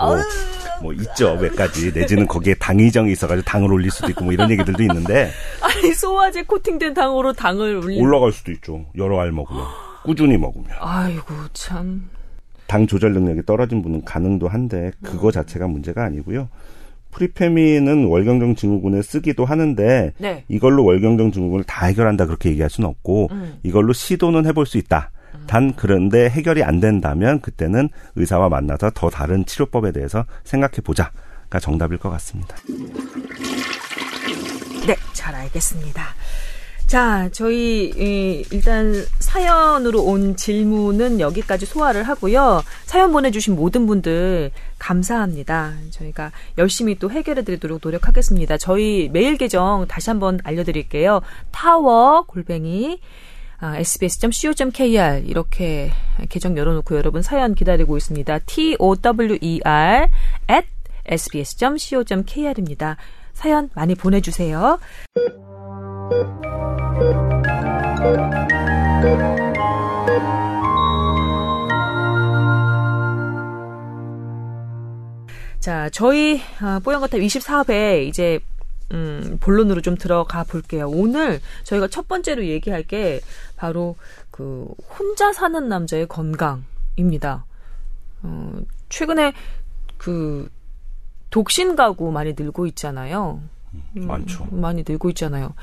[SPEAKER 2] 뭐 있죠 몇 가지 내지는 거기에 당이정이 있어가지고 당을 올릴 수도 있고 뭐 이런 얘기들도 있는데 [LAUGHS]
[SPEAKER 1] 아니 소화제 코팅된 당으로 당을 올리.
[SPEAKER 2] 올라갈 수도 있죠 여러 알 먹으면 [GASPS] 꾸준히 먹으면
[SPEAKER 1] 아이고 참.
[SPEAKER 2] 당 조절 능력이 떨어진 분은 가능도 한데 그거 자체가 문제가 아니고요. 프리페민은 월경정 증후군에 쓰기도 하는데
[SPEAKER 1] 네.
[SPEAKER 2] 이걸로 월경정 증후군을 다 해결한다 그렇게 얘기할 수는 없고
[SPEAKER 1] 음.
[SPEAKER 2] 이걸로 시도는 해볼 수 있다. 단 그런데 해결이 안 된다면 그때는 의사와 만나서 더 다른 치료법에 대해서 생각해 보자가 정답일 것 같습니다.
[SPEAKER 1] 네, 잘 알겠습니다. 자, 저희 이, 일단 사연으로 온 질문은 여기까지 소화를 하고요. 사연 보내주신 모든 분들 감사합니다. 저희가 열심히 또 해결해드리도록 노력하겠습니다. 저희 메일 계정 다시 한번 알려드릴게요. 타워 골뱅이 아, sbs.co.kr 이렇게 계정 열어놓고 여러분 사연 기다리고 있습니다. t o w e r at sbs.co.kr입니다. 사연 많이 보내주세요. 자, 저희 아, 뽀얀거탑 24회 이제 음, 본론으로 좀 들어가 볼게요. 오늘 저희가 첫 번째로 얘기할 게 바로 그 혼자 사는 남자의 건강입니다. 어, 최근에 그 독신 가구 많이 늘고 있잖아요. 음,
[SPEAKER 2] 많죠.
[SPEAKER 1] 많이 늘고 있잖아요.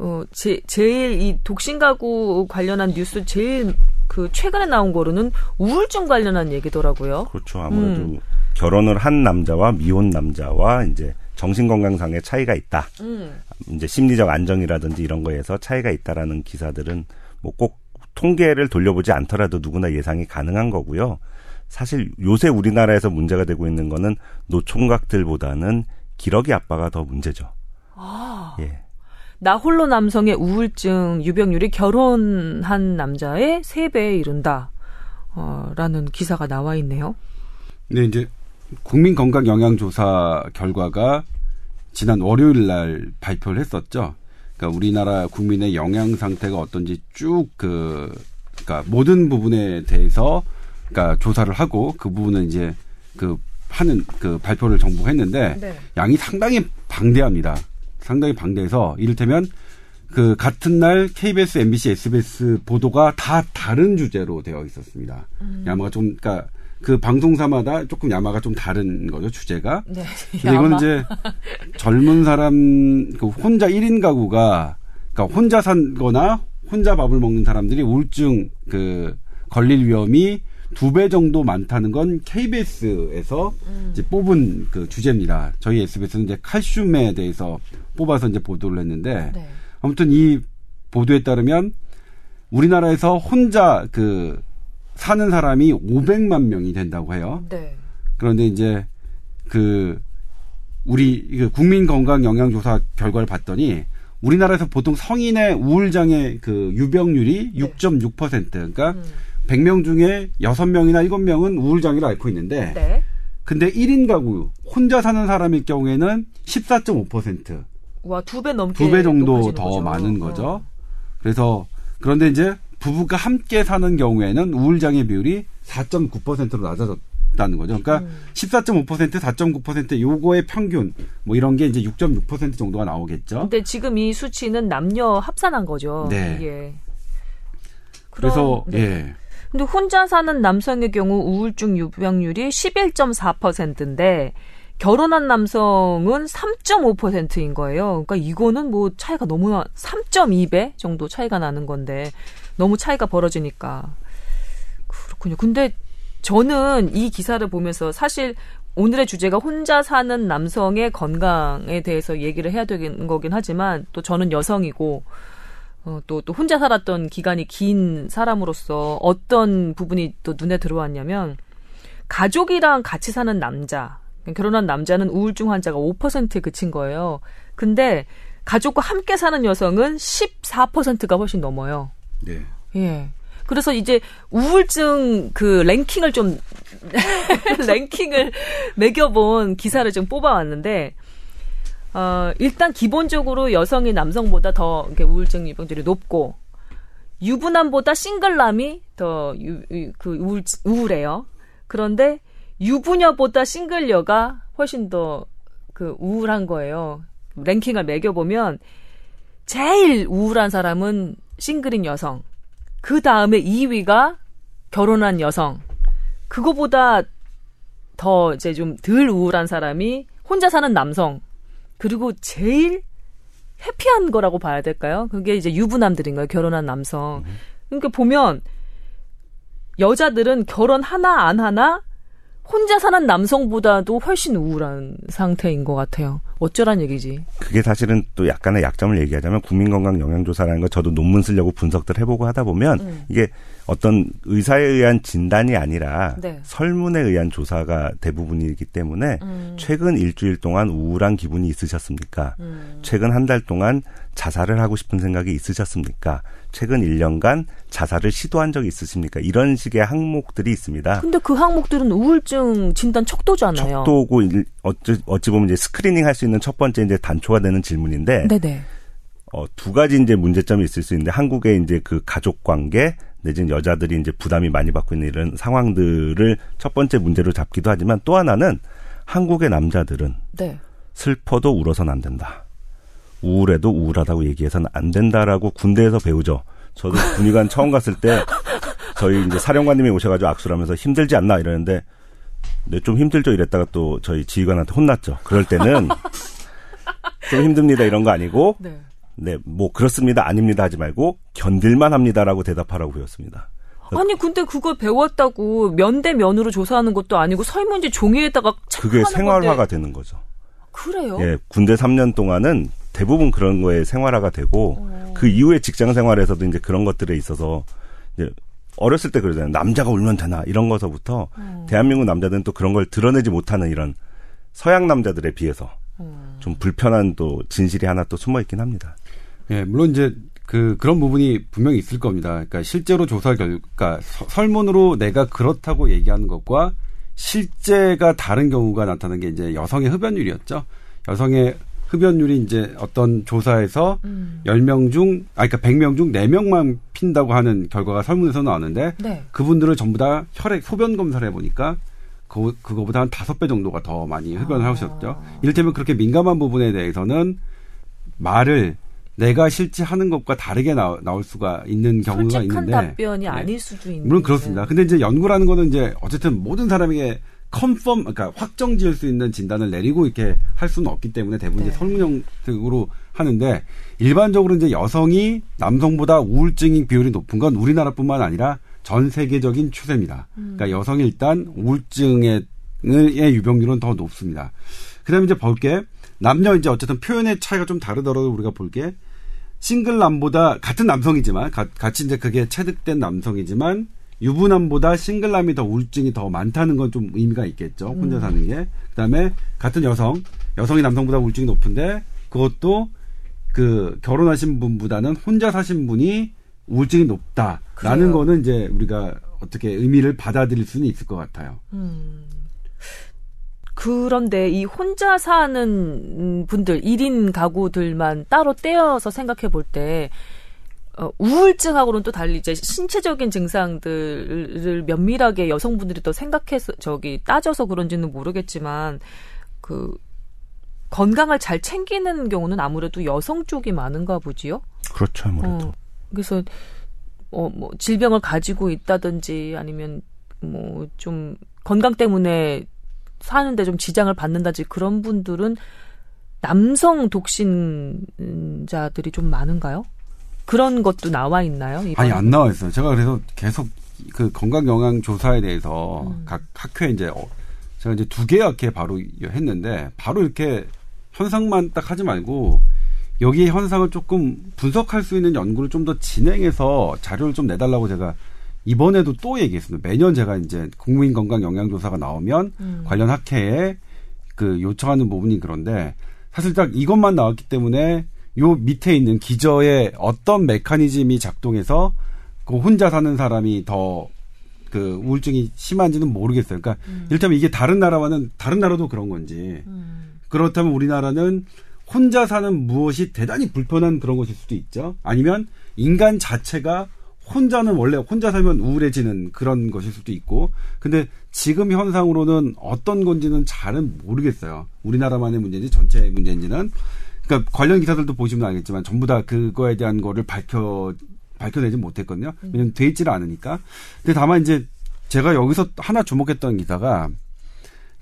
[SPEAKER 1] 어, 제, 제일 이 독신 가구 관련한 뉴스 제일 그 최근에 나온 거로는 우울증 관련한 얘기더라고요.
[SPEAKER 2] 그렇죠. 아무래도 결혼을 한 남자와 미혼 남자와 이제 정신건강상의 차이가 있다.
[SPEAKER 1] 음.
[SPEAKER 2] 이제 심리적 안정이라든지 이런 거에서 차이가 있다라는 기사들은 뭐 꼭 통계를 돌려보지 않더라도 누구나 예상이 가능한 거고요. 사실 요새 우리나라에서 문제가 되고 있는 거는 노총각들보다는 기러기 아빠가 더 문제죠.
[SPEAKER 1] 아.
[SPEAKER 2] 예.
[SPEAKER 1] 나 홀로 남성의 우울증 유병률이 결혼한 남자의 3배에 이른다. 어, 라는 기사가 나와 있네요.
[SPEAKER 3] 근데 이제 국민건강영양조사 결과가 지난 월요일 날 발표를 했었죠. 그러니까 우리나라 국민의 영양 상태가 어떤지 쭉 그, 그러니까 모든 부분에 대해서 그러니까 조사를 하고 그 부분은 이제 그 하는 그 발표를 정부가 했는데
[SPEAKER 1] 네.
[SPEAKER 3] 양이 상당히 방대합니다. 상당히 방대해서 이를테면 그 같은 날 KBS, MBC, SBS 보도가 다 다른 주제로 되어 있었습니다. 야마가 좀 그러니까 그 방송사마다 조금 야마가 좀 다른 거죠 주제가.
[SPEAKER 1] 네.
[SPEAKER 3] 근데 [LAUGHS] 이건 이제 젊은 사람 그 혼자 1인 가구가 그러니까 혼자 산거나 혼자 밥을 먹는 사람들이 우울증 그 걸릴 위험이 두 배 정도 많다는 건 KBS에서 이제 뽑은 그 주제입니다. 저희 SBS는 이제 칼슘에 대해서 뽑아서 이제 보도를 했는데
[SPEAKER 1] 네.
[SPEAKER 3] 아무튼 이 보도에 따르면 우리나라에서 혼자 그 사는 사람이 500만 명이 된다고 해요.
[SPEAKER 1] 네.
[SPEAKER 3] 그런데 이제 그 우리 그 국민 건강 영양 조사 결과를 봤더니 우리나라에서 보통 성인의 우울장애 그 유병률이
[SPEAKER 1] 네.
[SPEAKER 3] 6.6% 그러니까
[SPEAKER 1] 음.
[SPEAKER 3] 100명 중에 6명이나 7명은 우울장애를 앓고 있는데
[SPEAKER 1] 네.
[SPEAKER 3] 근데 1인 가구 혼자 사는 사람일 경우에는 14.5%.
[SPEAKER 1] 와, 두 배 넘게.
[SPEAKER 3] 두 배 정도 더
[SPEAKER 1] 거죠.
[SPEAKER 3] 많은 거죠.
[SPEAKER 1] 어.
[SPEAKER 3] 그래서 그런데 이제 부부가 함께 사는 경우에는 우울장애 비율이 4.9%로 낮아졌다는 거죠. 그러니까
[SPEAKER 1] 음.
[SPEAKER 3] 14.5%, 4.9% 요거의 평균 뭐 이런 게 이제 6.6% 정도가 나오겠죠.
[SPEAKER 1] 근데 지금 이 수치는 남녀 합산한 거죠.
[SPEAKER 3] 네.
[SPEAKER 1] 예.
[SPEAKER 3] 그래서
[SPEAKER 1] 네.
[SPEAKER 3] 예.
[SPEAKER 1] 근데 혼자 사는 남성의 경우 우울증 유병률이 11.4%인데 결혼한 남성은 3.5%인 거예요. 그러니까 이거는 뭐 차이가 너무나 3.2배 정도 차이가 나는 건데 너무 차이가 벌어지니까 그렇군요. 근데 저는 이 기사를 보면서 사실 오늘의 주제가 혼자 사는 남성의 건강에 대해서 얘기를 해야 되는 거긴 하지만 또 저는 여성이고 어, 또, 또 혼자 살았던 기간이 긴 사람으로서 어떤 부분이 또 눈에 들어왔냐면 가족이랑 같이 사는 남자, 결혼한 남자는 우울증 환자가 5%에 그친 거예요. 근데 가족과 함께 사는 여성은 14%가 훨씬 넘어요.
[SPEAKER 3] 네.
[SPEAKER 1] 예. 그래서 이제 우울증 그 랭킹을 좀 [LAUGHS] 랭킹을 매겨본 기사를 좀 뽑아왔는데 어, 일단 기본적으로 여성이 남성보다 더 우울증 유병률이 높고 유부남보다 싱글남이 더그 우울 우울해요. 그런데 유부녀보다 싱글녀가 훨씬 더 그 우울한 거예요. 랭킹을 매겨보면 제일 우울한 사람은 싱글인 여성. 그 다음에 2위가 결혼한 여성. 그거보다 더 이제 좀 덜 우울한 사람이 혼자 사는 남성. 그리고 제일 해피한 거라고 봐야 될까요? 그게 이제 유부남들인 거예요. 결혼한 남성. 그러니까 보면 여자들은 결혼 하나 안 하나 혼자 사는 남성보다도 훨씬 우울한 상태인 것 같아요. 어쩌란 얘기지?
[SPEAKER 2] 그게 사실은 또 약간의 약점을 얘기하자면 국민건강 영양조사라는 거 저도 논문 쓰려고 분석들 해보고 하다 보면 음. 이게 어떤 의사에 의한 진단이 아니라 네. 설문에 의한 조사가 대부분이기 때문에 음. 최근 일주일 동안 우울한 기분이 있으셨습니까? 음. 최근 한 달 동안 자살을 하고 싶은 생각이 있으셨습니까? 최근 1년간 자살을 시도한 적이 있으십니까? 이런 식의 항목들이 있습니다.
[SPEAKER 1] 근데 그 항목들은 우울증 진단 척도잖아요.
[SPEAKER 2] 척도고 어찌, 어찌 보면 이제 screening 할 수 있는 첫 번째 이제 단초가 되는 질문인데 네네. 어, 두 가지 이제 문제점이 있을 수 있는데 한국의 이제 그 가족 관계 내지는 여자들이 이제 부담이 많이 받고 있는 이런 상황들을 첫 번째 문제로 잡기도 하지만 또 하나는 한국의 남자들은 네. 슬퍼도 울어선 안 된다. 우울해도 우울하다고 얘기해서는 안 된다라고 군대에서 배우죠. 저도 군의관 처음 갔을 때 저희 이제 사령관님이 오셔가지고 악수를 하면서 힘들지 않나 이러는데 네, 좀 힘들죠 이랬다가 또 저희 지휘관한테 혼났죠. 그럴 때는 좀 힘듭니다 이런 거 아니고 네. 네, 뭐 그렇습니다 아닙니다 하지 말고 견딜만 합니다라고 대답하라고 배웠습니다.
[SPEAKER 1] 아니 근데 그걸 배웠다고 면 대 면으로 조사하는 것도 아니고 설문지 종이에다가
[SPEAKER 2] 그게 생활화가 건데. 되는 거죠.
[SPEAKER 1] 그래요?
[SPEAKER 2] 예, 군대 3년 동안은 대부분 그런 거에 생활화가 되고 어. 그 이후에 직장 생활에서도 이제 그런 것들에 있어서 이제 어렸을 때 그러잖아요. 남자가 울면 되나 이런 거서부터 어. 대한민국 남자들은 또 그런 걸 드러내지 못하는 이런 서양 남자들에 비해서 어. 좀 불편한 또 진실이 하나 또 숨어 있긴 합니다.
[SPEAKER 3] 예, 물론 이제 그 그런 부분이 분명히 있을 겁니다. 그러니까 실제로 조사 결과 그러니까 설문으로 내가 그렇다고 얘기하는 것과 실제가 다른 경우가 나타난 게 이제 여성의 흡연율이었죠. 여성의 흡연율이 이제 어떤 조사에서 음. 10명 중, 아, 그러니까 100명 중 4명만 핀다고 하는 결과가 설문에서 나왔는데, 네. 그분들을 전부 다 혈액 소변 검사를 해보니까, 그, 그거보다 한 다섯 배 정도가 더 많이 흡연을 아. 하셨죠. 이를테면 그렇게 민감한 부분에 대해서는 말을 내가 실제 하는 것과 다르게 나, 올 수가 있는 경우가 있는데
[SPEAKER 1] 답변이 네. 아닐 수도 있는
[SPEAKER 3] 물론 그렇습니다. 근데 이제 연구라는 거는 이제 어쨌든 모든 사람에게 컨펌 그러니까 확정 지을 수 있는 진단을 내리고 이렇게 할 수는 없기 때문에 대부분 네. 이제 설문 형식으로 하는데 일반적으로 이제 여성이 남성보다 우울증 비율이 높은 건 우리나라뿐만 아니라 전 세계적인 추세입니다. 음. 그러니까 여성이 일단 우울증의 유병률은 더 높습니다. 그다음에 이제 볼 게 남녀 이제 어쨌든 표현의 차이가 좀 다르더라도 우리가 볼 게 싱글 남보다 같은 남성이지만 가, 같이 이제 그게 체득된 남성이지만 유부남보다 싱글남이 더 우울증이 더 많다는 건 좀 의미가 있겠죠. 혼자 음. 사는 게. 그다음에 같은 여성, 여성이 남성보다 우울증이 높은데 그것도 그 결혼하신 분보다는 혼자 사신 분이 우울증이 높다라는 그래요. 거는 이제 우리가 어떻게 의미를 받아들일 수는 있을 것 같아요. 음.
[SPEAKER 1] 그런데 이 혼자 사는 분들, 1인 가구들만 따로 떼어서 생각해 볼 때 어, 우울증하고는 또 달리 이제 신체적인 증상들을 면밀하게 여성분들이 또 생각해서 저기 따져서 그런지는 모르겠지만 그 건강을 잘 챙기는 경우는 아무래도 여성 쪽이 많은가 보지요.
[SPEAKER 2] 그렇죠, 아무래도. 어,
[SPEAKER 1] 그래서 어, 뭐 질병을 가지고 있다든지 아니면 뭐 좀 건강 때문에 사는데 좀 지장을 받는다든지 그런 분들은 남성 독신자들이 좀 많은가요? 그런 것도 나와 있나요? 이번에?
[SPEAKER 3] 아니 안 나와 있어요. 제가 그래서 계속 그 건강 영양 조사에 대해서
[SPEAKER 1] 음.
[SPEAKER 3] 각 학회 이제 어, 제가 이제 두 개 학회 바로 했는데 바로 이렇게 현상만 딱 하지 말고 여기 현상을 조금 분석할 수 있는 연구를 좀 더 진행해서 자료를 좀 내달라고 제가 이번에도 또 얘기했습니다. 매년 제가 이제 국민 건강 영양 조사가 나오면
[SPEAKER 1] 음.
[SPEAKER 3] 관련 학회에 그 요청하는 부분이 그런데 사실 딱 이것만 나왔기 때문에 요 밑에 있는 기저에 어떤 메커니즘이 작동해서 그 혼자 사는 사람이 더 그 우울증이 심한지는 모르겠어요. 그러니까 이를테면 이게 다른 나라와는 다른 나라도 그런 건지
[SPEAKER 1] 음.
[SPEAKER 3] 그렇다면 우리나라는 혼자 사는 무엇이 대단히 불편한 그런 것일 수도 있죠. 아니면 인간 자체가 혼자는 원래 혼자 살면 우울해지는 그런 것일 수도 있고 근데 지금 현상으로는 어떤 건지는 잘은 모르겠어요. 우리나라만의 문제인지 전체 문제인지는 그러니까 관련 기사들도 보시면 알겠지만 전부 다 그거에 대한 거를 밝혀 밝혀내지 못했거든요. 왜냐면 돼 있지를 않으니까. 근데 다만 이제 제가 여기서 하나 주목했던 기사가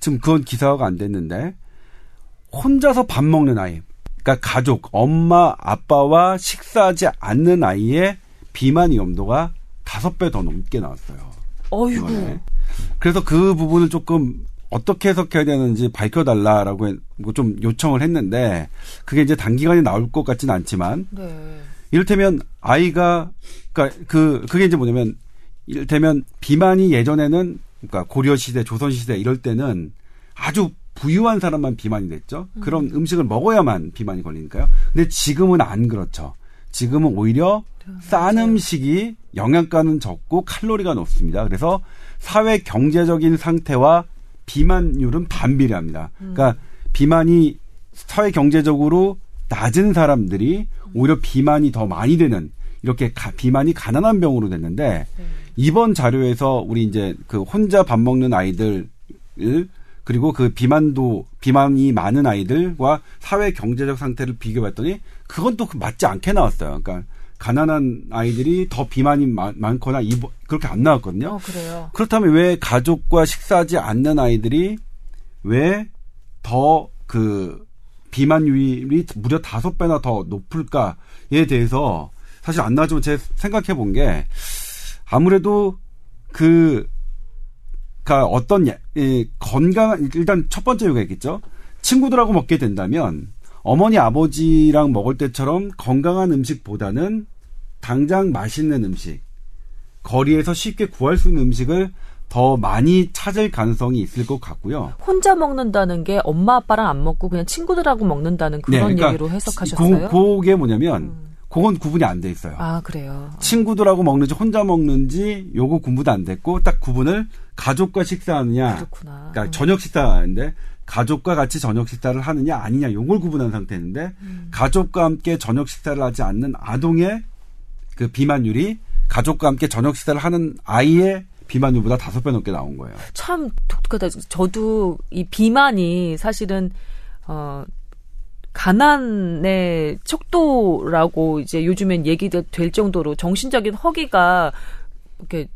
[SPEAKER 3] 지금 그건 기사화가 안 됐는데 혼자서 밥 먹는 아이. 그러니까 가족, 엄마, 아빠와 식사하지 않는 아이의 비만 위험도가 다섯 배 더 넘게 나왔어요.
[SPEAKER 1] 어이구.
[SPEAKER 3] 이번에. 그래서 그 부분을 조금 어떻게 해석해야 되는지 밝혀달라라고 해- 뭐좀 요청을 했는데 그게 이제 단기간에 나올 것 같지는 않지만
[SPEAKER 1] 네.
[SPEAKER 3] 이를테면 아이가 그러니까 그 그게 이제 뭐냐면 이를테면 비만이 예전에는 그러니까 고려 시대, 조선 시대 이럴 때는 아주 부유한 사람만 비만이 됐죠. 그런 음식을 먹어야만 비만이 걸리니까요. 근데 지금은 안 그렇죠. 지금은 오히려 싼 음식이 영양가는 적고 칼로리가 높습니다. 그래서 사회 경제적인 상태와 비만율은 반비례합니다. 그러니까 비만이 사회 경제적으로 낮은 사람들이 오히려 비만이 더 많이 되는 이렇게 가- 비만이 가난한 병으로 됐는데 이번 자료에서 우리 이제 그 혼자 밥 먹는 아이들 그리고 그 비만도 비만이 많은 아이들과 사회 경제적 상태를 비교했더니 그건 또그 맞지 않게 나왔어요. 그러니까 가난한 아이들이 더 비만이 많, 많거나 이 그렇게 안 나왔거든요.
[SPEAKER 1] 어, 그래요.
[SPEAKER 3] 그렇다면 왜 가족과 식사하지 않는 아이들이 왜 더 그 비만율이 무려 다섯 배나 더 높을까에 대해서 사실 안 나지만 제가 생각해 본 게 아무래도 그, 가 어떤 예- 이 건강한 일단 첫 번째 이유가 있겠죠. 친구들하고 먹게 된다면 어머니 아버지랑 먹을 때처럼 건강한 음식보다는 당장 맛있는 음식, 거리에서 쉽게 구할 수 있는 음식을 더 많이 찾을 가능성이 있을 것 같고요.
[SPEAKER 1] 혼자 먹는다는 게 엄마 아빠랑 안 먹고 그냥 친구들하고 먹는다는 그런
[SPEAKER 3] 그러니까
[SPEAKER 1] 얘기로 해석하셨어요?
[SPEAKER 3] 그, 그게 뭐냐면 그건 구분이 안 돼 있어요.
[SPEAKER 1] 아 그래요.
[SPEAKER 3] 친구들하고 먹는지 혼자 먹는지 요거 구분도 안 됐고 딱 구분을 가족과 식사하느냐
[SPEAKER 1] 그렇구나.
[SPEAKER 3] 그러니까 저녁 식사인데 가족과 같이 저녁 식사를 하느냐 아니냐 요걸 구분한 상태인데
[SPEAKER 1] 음.
[SPEAKER 3] 가족과 함께 저녁 식사를 하지 않는 아동의 그 비만율이 가족과 함께 저녁 식사를 하는 아이의 비만율보다 다섯 배 넘게 나온 거예요.
[SPEAKER 1] 참 독특하다. 저도 이 비만이 사실은 어 가난의 척도라고 이제 요즘엔 얘기가 될 정도로 정신적인 허기가 이렇게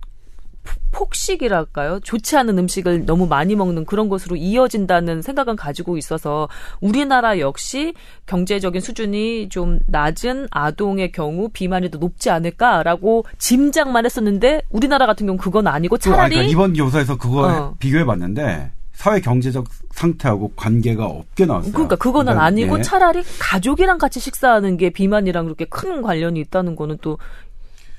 [SPEAKER 1] 폭식이랄까요? 좋지 않은 음식을 너무 많이 먹는 그런 것으로 이어진다는 생각은 가지고 있어서 우리나라 역시 경제적인 수준이 좀 낮은 아동의 경우 비만이 더 높지 않을까라고 짐작만 했었는데 우리나라 같은 경우 그건 아니고
[SPEAKER 3] 또, 아니,
[SPEAKER 1] 차라리
[SPEAKER 3] 그러니까 이번 조사에서 그거
[SPEAKER 1] 어.
[SPEAKER 3] 비교해 봤는데 사회 경제적 상태하고 관계가 없게 나왔어요.
[SPEAKER 1] 그러니까 그거는
[SPEAKER 3] 그러니까,
[SPEAKER 1] 아니고
[SPEAKER 3] 예.
[SPEAKER 1] 차라리 가족이랑 같이 식사하는 게 비만이랑 그렇게 큰 관련이 있다는 거는 또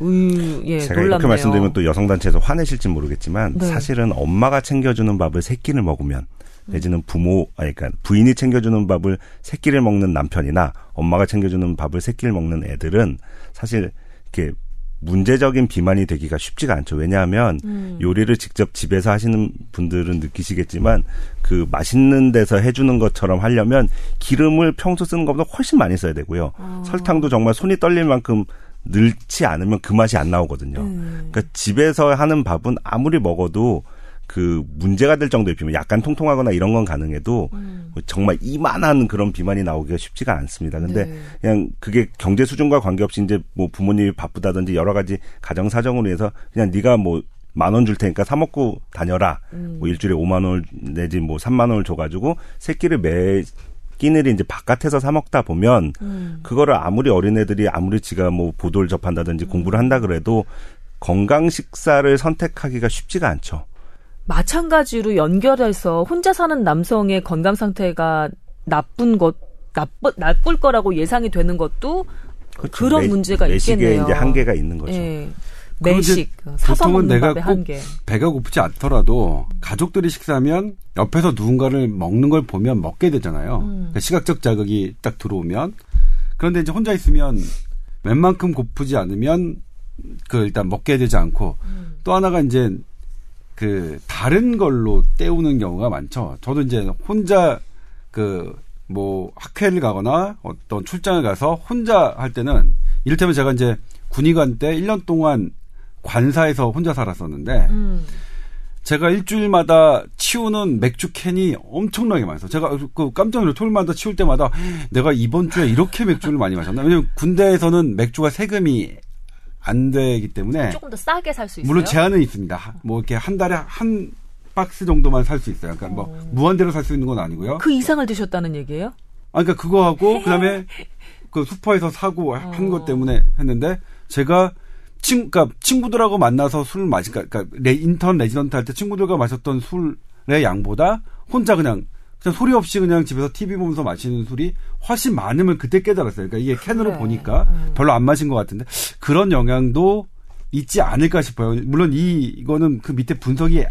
[SPEAKER 1] 의, 예,
[SPEAKER 2] 제가
[SPEAKER 1] 놀랍네요.
[SPEAKER 2] 이렇게 말씀드리면 또 여성단체에서 화내실지 모르겠지만
[SPEAKER 1] 네.
[SPEAKER 2] 사실은 엄마가 챙겨주는 밥을 세 끼를 먹으면 내지는 부모, 아니, 그러니까 부인이 챙겨주는 밥을 세 끼를 먹는 남편이나 엄마가 챙겨주는 밥을 세 끼를 먹는 애들은 사실 이렇게 문제적인 비만이 되기가 쉽지가 않죠. 왜냐하면
[SPEAKER 1] 음.
[SPEAKER 2] 요리를 직접 집에서 하시는 분들은 느끼시겠지만 그 맛있는 데서 해주는 것처럼 하려면 기름을 평소 쓰는 것보다 훨씬 많이 써야 되고요.
[SPEAKER 1] 아.
[SPEAKER 2] 설탕도 정말 손이 떨릴 만큼 넣지 않으면 그 맛이 안 나오거든요.
[SPEAKER 1] 음.
[SPEAKER 2] 그러니까 집에서 하는 밥은 아무리 먹어도 그 문제가 될 정도의 비만, 약간 통통하거나 이런 건 가능해도
[SPEAKER 1] 음.
[SPEAKER 2] 정말 이만한 그런 비만이 나오기가 쉽지가 않습니다. 근데
[SPEAKER 1] 네.
[SPEAKER 2] 그냥 그게 경제 수준과 관계없이 이제 뭐 부모님이 바쁘다든지 여러 가지 가정 사정으로 해서 그냥 네가 뭐 만원줄 테니까 사 먹고 다녀라.
[SPEAKER 1] 음.
[SPEAKER 2] 뭐 일주일에 5만 원 내지 뭐 3만 원을 줘 가지고 새끼를 매 끼니를 이제 바깥에서 사 먹다 보면
[SPEAKER 1] 음.
[SPEAKER 2] 그거를 아무리 어린애들이 아무리 지가 뭐 보도를 접한다든지 공부를 한다 그래도 건강 식사를 선택하기가 쉽지가 않죠.
[SPEAKER 1] 마찬가지로 연결해서 혼자 사는 남성의 건강 상태가 나쁜 것 나쁘 나쁠 거라고 예상이 되는 것도 그런
[SPEAKER 2] 매-
[SPEAKER 1] 문제가
[SPEAKER 2] 매식에
[SPEAKER 1] 있겠네요.
[SPEAKER 2] 이제 한계가 있는 거죠.
[SPEAKER 1] 예. 매식
[SPEAKER 3] 이제
[SPEAKER 1] 사서
[SPEAKER 3] 보통은 내가 꼭. 배가 고프지 않더라도 가족들이 식사하면 옆에서 누군가를 먹는 걸 보면 먹게 되잖아요.
[SPEAKER 1] 음.
[SPEAKER 3] 그러니까 시각적 자극이 딱 들어오면 그런데 이제 혼자 있으면 웬만큼 고프지 않으면 그 일단 먹게 되지 않고
[SPEAKER 1] 음.
[SPEAKER 3] 또 하나가 이제 그 다른 걸로 때우는 경우가 많죠. 저도 이제 혼자 그 뭐 학회를 가거나 어떤 출장을 가서 혼자 할 때는 이를테면 제가 이제 군의관 때 1년 동안 관사에서 혼자 살았었는데
[SPEAKER 1] 음.
[SPEAKER 3] 제가 일주일마다 치우는 맥주 캔이 엄청나게 많아서 제가 그 깜짝 놀라 토요일마다 치울 때마다 내가 이번 주에 이렇게 맥주를 많이 마셨나? 왜냐면 군대에서는 맥주가 세금이 안 되기 때문에
[SPEAKER 1] 조금 더 싸게 살 수 있어요.
[SPEAKER 3] 물론 제한은 있습니다. 뭐 이렇게 한 달에 한 박스 정도만 살 수 있어요. 그러니까 뭐 무한대로 살 수 있는 건 아니고요.
[SPEAKER 1] 그 이상을 드셨다는 얘기예요?
[SPEAKER 3] 아, 그러니까 그거 하고 그다음에 그 슈퍼에서 사고 한
[SPEAKER 1] 어.
[SPEAKER 3] 것 때문에 했는데 제가 친, 그러니까 친구들하고 만나서 술을 마시니까 그러니까 레, 인턴 레지던트 할 때 친구들과 마셨던 술의 양보다 혼자 그냥 그냥 소리 없이 그냥 집에서 TV 보면서 마시는 술이 훨씬 많음을 그때 깨달았어요. 그러니까 이게 캔으로
[SPEAKER 1] 그래.
[SPEAKER 3] 보니까
[SPEAKER 1] 음.
[SPEAKER 3] 별로 안 마신 것 같은데 그런 영향도 있지 않을까 싶어요. 물론 이 이거는 그 밑에 분석이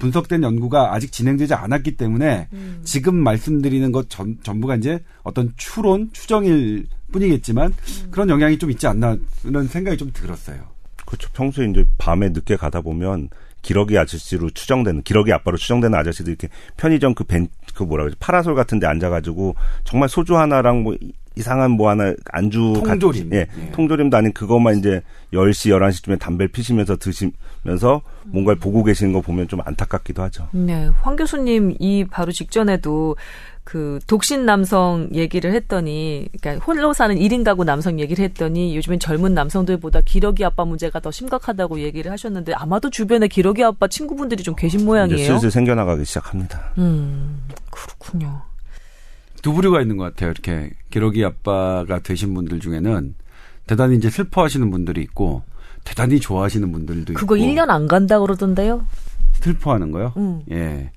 [SPEAKER 3] 분석된 연구가 아직 진행되지 않았기 때문에
[SPEAKER 1] 음.
[SPEAKER 3] 지금 말씀드리는 것 전, 전부가 이제 어떤 추론, 추정일 뿐이겠지만
[SPEAKER 1] 음.
[SPEAKER 3] 그런 영향이 좀 있지 않나 그런 생각이 좀 들었어요.
[SPEAKER 2] 그렇죠. 평소에 이제 밤에 늦게 가다 보면 기러기 아저씨로 추정되는 기러기 아빠로 추정되는 아저씨들 이렇게 편의점 그 벤 그 뭐라 그러지 파라솔 같은 데 앉아가지고 정말 소주 하나랑 뭐 이- 이상한 뭐 하나 안주
[SPEAKER 3] 통조림.
[SPEAKER 2] 같- 예,
[SPEAKER 3] 예.
[SPEAKER 2] 통조림도 아닌 그것만 이제 10시 11시쯤에 담배를 피시면서 드시면서 뭔가를 보고 계시는 거 보면 좀 안타깝기도 하죠.
[SPEAKER 1] 네, 황 교수님 이 바로 직전에도 그 독신 남성 얘기를 했더니, 그러니까 홀로 사는 1인 가구 남성 얘기를 했더니 요즘엔 젊은 남성들보다 기러기 아빠 문제가 더 심각하다고 얘기를 하셨는데 아마도 주변에 기러기 아빠 친구분들이 좀 계신 모양이에요.
[SPEAKER 2] 슬슬 생겨나가기 시작합니다.
[SPEAKER 1] 음, 그렇군요.
[SPEAKER 3] 두 부류가 있는 것 같아요. 이렇게 기러기 아빠가 되신 분들 중에는 대단히 이제 슬퍼하시는 분들이 있고 대단히 좋아하시는 분들도
[SPEAKER 1] 그거
[SPEAKER 3] 있고
[SPEAKER 1] 1년 안 간다 그러던데요?
[SPEAKER 3] 슬퍼하는 거요.
[SPEAKER 1] 음.
[SPEAKER 3] 예.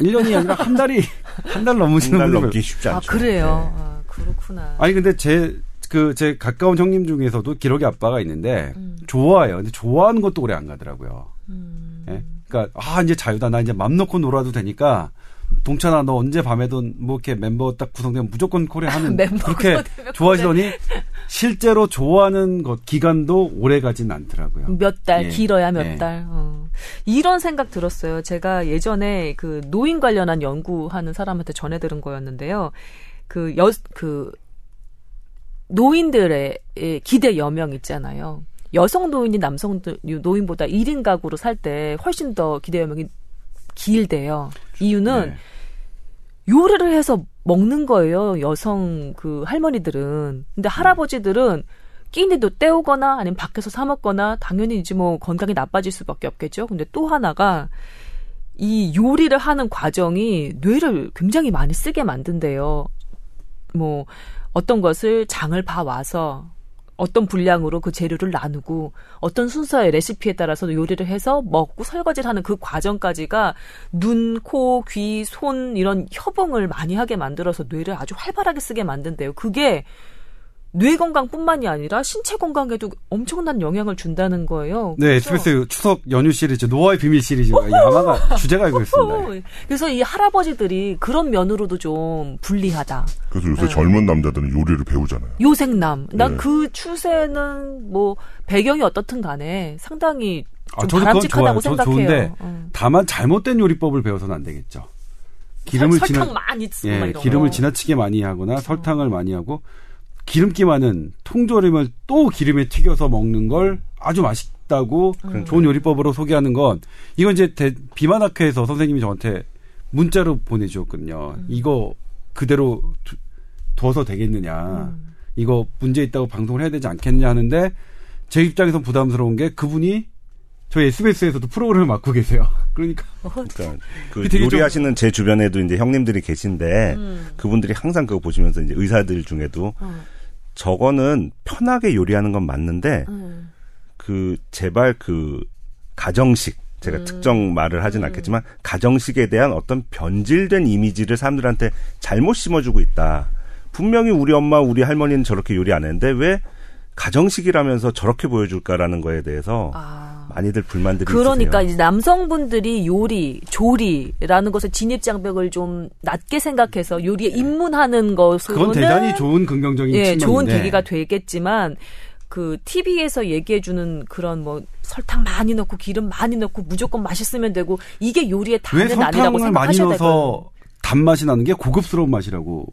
[SPEAKER 3] 1년이 아니라 한 달이 한 달 넘으시는
[SPEAKER 2] 한달
[SPEAKER 3] 분들
[SPEAKER 2] 넘기 쉽지
[SPEAKER 1] 아,
[SPEAKER 2] 않죠.
[SPEAKER 1] 그래요?
[SPEAKER 2] 네.
[SPEAKER 1] 아, 그렇구나.
[SPEAKER 3] 아니 근데 제 그 제 가까운 형님 중에서도 기러기 아빠가 있는데
[SPEAKER 1] 음.
[SPEAKER 3] 좋아해요. 근데 좋아하는 것도 오래 안 가더라고요.
[SPEAKER 1] 음.
[SPEAKER 3] 예? 그러니까 아 이제 자유다. 나 이제 맘 놓고 놀아도 되니까 동찬아 너 언제 밤에든 뭐 이렇게 멤버 딱 구성되면 무조건 콜에 하는 [LAUGHS]
[SPEAKER 1] 멤버
[SPEAKER 3] 그렇게 좋아하시더니 실제로 좋아하는 것 기간도 오래 가진 않더라고요.
[SPEAKER 1] 몇 달,
[SPEAKER 3] 예.
[SPEAKER 1] 길어야 몇
[SPEAKER 3] 예.
[SPEAKER 1] 달. 어. 이런 생각 들었어요. 제가 예전에 그 노인 관련한 연구하는 사람한테 전해 들은 거였는데요. 그 여, 그, 노인들의 예, 기대 여명 있잖아요. 여성 노인이 남성 노인보다 1인 가구로 살 때 훨씬 더 기대 여명이 길대요. 이유는
[SPEAKER 3] 네.
[SPEAKER 1] 요리를 해서 먹는 거예요. 여성 그 할머니들은. 근데 할아버지들은 끼니도 때우거나 아니면 밖에서 사 먹거나 당연히 이제 뭐 건강이 나빠질 수밖에 없겠죠. 근데 또 하나가 이 요리를 하는 과정이 뇌를 굉장히 많이 쓰게 만든대요. 뭐 어떤 것을 장을 봐 와서 어떤 분량으로 그 재료를 나누고 어떤 순서의 레시피에 따라서 요리를 해서 먹고 설거지를 하는 그 과정까지가 눈, 코, 귀, 손 이런 협응을 많이 하게 만들어서 뇌를 아주 활발하게 쓰게 만든대요. 그게 뇌 건강뿐만이 아니라 신체 건강에도 엄청난 영향을 준다는 거예요.
[SPEAKER 3] 네,
[SPEAKER 1] 그래서
[SPEAKER 3] SBS 추석 연휴 시리즈 노아의 비밀 시리즈가 이 아마가 주제가 이거였습니다. [LAUGHS]
[SPEAKER 1] 그래서 이 할아버지들이 그런 면으로도 좀 불리하다.
[SPEAKER 4] 그래서 요새
[SPEAKER 1] 네.
[SPEAKER 4] 젊은 남자들은 요리를 배우잖아요.
[SPEAKER 1] 요생남. 난
[SPEAKER 4] 네.
[SPEAKER 1] 그 추세는 뭐 배경이 어떻든 간에 상당히
[SPEAKER 3] 아,
[SPEAKER 1] 좀
[SPEAKER 3] 저도 그건
[SPEAKER 1] 바람직하다고
[SPEAKER 3] 좋아요. 저
[SPEAKER 1] 생각해요.
[SPEAKER 3] 좋은데
[SPEAKER 1] 어.
[SPEAKER 3] 다만 잘못된 요리법을 배워서는 안 되겠죠. 기름을
[SPEAKER 1] 설,
[SPEAKER 3] 지나
[SPEAKER 1] 설탕 많이 쓰고 막
[SPEAKER 3] 예,
[SPEAKER 1] 이런
[SPEAKER 3] 기름을
[SPEAKER 1] 거.
[SPEAKER 3] 지나치게 많이 하거나 설탕을 많이 하고 기름기 많은 통조림을 또 기름에 튀겨서 먹는 걸 아주 맛있다고
[SPEAKER 1] 음.
[SPEAKER 3] 좋은 요리법으로 소개하는 건 이건 이제 대, 비만학회에서 선생님이 저한테 문자로 보내주었거든요.
[SPEAKER 1] 음.
[SPEAKER 3] 이거 그대로 두, 둬서 되겠느냐.
[SPEAKER 1] 음.
[SPEAKER 3] 이거 문제 있다고 방송을 해야 되지 않겠느냐 하는데 제 입장에선 부담스러운 게 그분이 저희 SBS에서도 프로그램을 맡고 계세요. [LAUGHS] 그러니까
[SPEAKER 2] 그러니까 그 요리하시는 제 주변에도 이제 형님들이 계신데
[SPEAKER 1] 음.
[SPEAKER 2] 그분들이 항상 그거 보시면서 이제 의사들 중에도
[SPEAKER 1] 어.
[SPEAKER 2] 저거는 편하게 요리하는 건 맞는데
[SPEAKER 1] 음.
[SPEAKER 2] 그 제발 그 가정식 제가
[SPEAKER 1] 음.
[SPEAKER 2] 특정 말을 하진 않겠지만 가정식에 대한 어떤 변질된 이미지를 사람들한테 잘못 심어주고 있다. 분명히 우리 엄마, 우리 할머니는 저렇게 요리 안 했는데 왜 가정식이라면서 저렇게 보여줄까라는 거에 대해서
[SPEAKER 1] 아.
[SPEAKER 2] 많이들 불만들이
[SPEAKER 1] 그러니까
[SPEAKER 2] 있으세요.
[SPEAKER 1] 이제 남성분들이 요리, 조리라는 것을 진입 장벽을 좀 낮게 생각해서 요리에 입문하는 것으로는
[SPEAKER 3] 그건 대단히 좋은 긍정적인
[SPEAKER 1] 예,
[SPEAKER 3] 측면인데
[SPEAKER 1] 좋은 계기가 되겠지만 그 TV에서 얘기해 주는 그런 뭐 설탕 많이 넣고 기름 많이 넣고 무조건 맛있으면 되고 이게 요리의
[SPEAKER 3] 왜
[SPEAKER 1] 단은 아니라고
[SPEAKER 3] 설탕을 많이
[SPEAKER 1] 생각하셔야 될 거예요.
[SPEAKER 3] 넣어서 단맛이 나는 게 고급스러운 맛이라고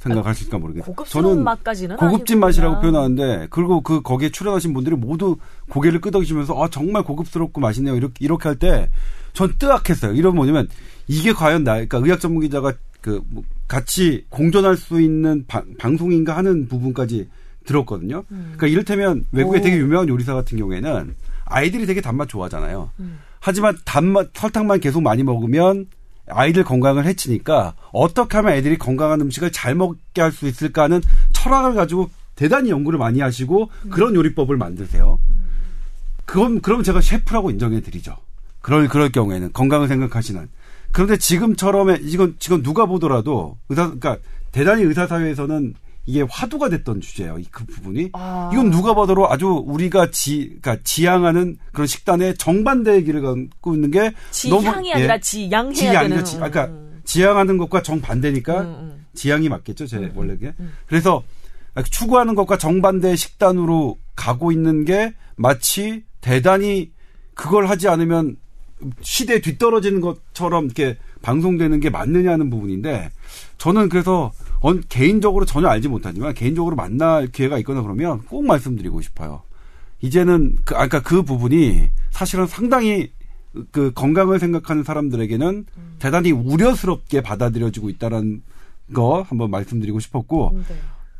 [SPEAKER 3] 생각하실까 모르겠어요. 저는
[SPEAKER 1] 맛까지는
[SPEAKER 3] 고급진
[SPEAKER 1] 아니구나.
[SPEAKER 3] 맛이라고 표현하는데 그리고 그 거기에 출연하신 분들이 모두 고개를 끄덕이시면서 아 정말 고급스럽고 맛있네요 이렇게 이렇게 할 때 전 뜨악했어요. 이런 뭐냐면 이게 과연 나 그러니까 의학 전문 기자가 그 뭐 같이 공존할 수 있는 방, 방송인가 하는 부분까지 들었거든요. 그러니까 이를테면 외국에
[SPEAKER 1] 오.
[SPEAKER 3] 되게 유명한 요리사 같은 경우에는 아이들이 되게 단맛 좋아하잖아요.
[SPEAKER 1] 음.
[SPEAKER 3] 하지만 단맛 설탕만 계속 많이 먹으면 아이들 건강을 해치니까 어떻게 하면 애들이 건강한 음식을 잘 먹게 할 수 있을까 하는 철학을 가지고 대단히 연구를 많이 하시고 그런 요리법을 만드세요. 그건 그럼 제가 셰프라고 인정해 드리죠. 그럴 그럴 경우에는 건강을 생각하시는. 그런데 지금처럼의 이건 지금 누가 보더라도 의사 그러니까 대단히 의사 사회에서는 이게 화두가 됐던 주제예요. 이 그 부분이.
[SPEAKER 1] 아.
[SPEAKER 3] 이건 누가 봐도 아주 우리가 지, 그러니까 지향하는 그런 식단의 정반대의 길을 갖고 있는 게
[SPEAKER 1] 지향이
[SPEAKER 3] 너무, 예.
[SPEAKER 1] 아니라 지양해야
[SPEAKER 3] 지향,
[SPEAKER 1] 되는.
[SPEAKER 3] 지, 그러니까
[SPEAKER 1] 음.
[SPEAKER 3] 지향하는 것과 정반대니까
[SPEAKER 1] 음, 음.
[SPEAKER 3] 지향이 맞겠죠, 제
[SPEAKER 1] 음,
[SPEAKER 3] 원래 게.
[SPEAKER 1] 음.
[SPEAKER 3] 그래서 추구하는 것과 정반대의 식단으로 가고 있는 게 마치 대단히 그걸 하지 않으면 시대에 뒤떨어지는 것처럼 이렇게 방송되는 게 맞느냐는 부분인데 저는 그래서 언- 개인적으로 전혀 알지 못하지만 개인적으로 만날 기회가 있거나 그러면 꼭 말씀드리고 싶어요. 이제는 그 아까 그 부분이 사실은 상당히 그 건강을 생각하는 사람들에게는 대단히 우려스럽게 받아들여지고 있다는 거 한번 말씀드리고 싶었고
[SPEAKER 1] 네.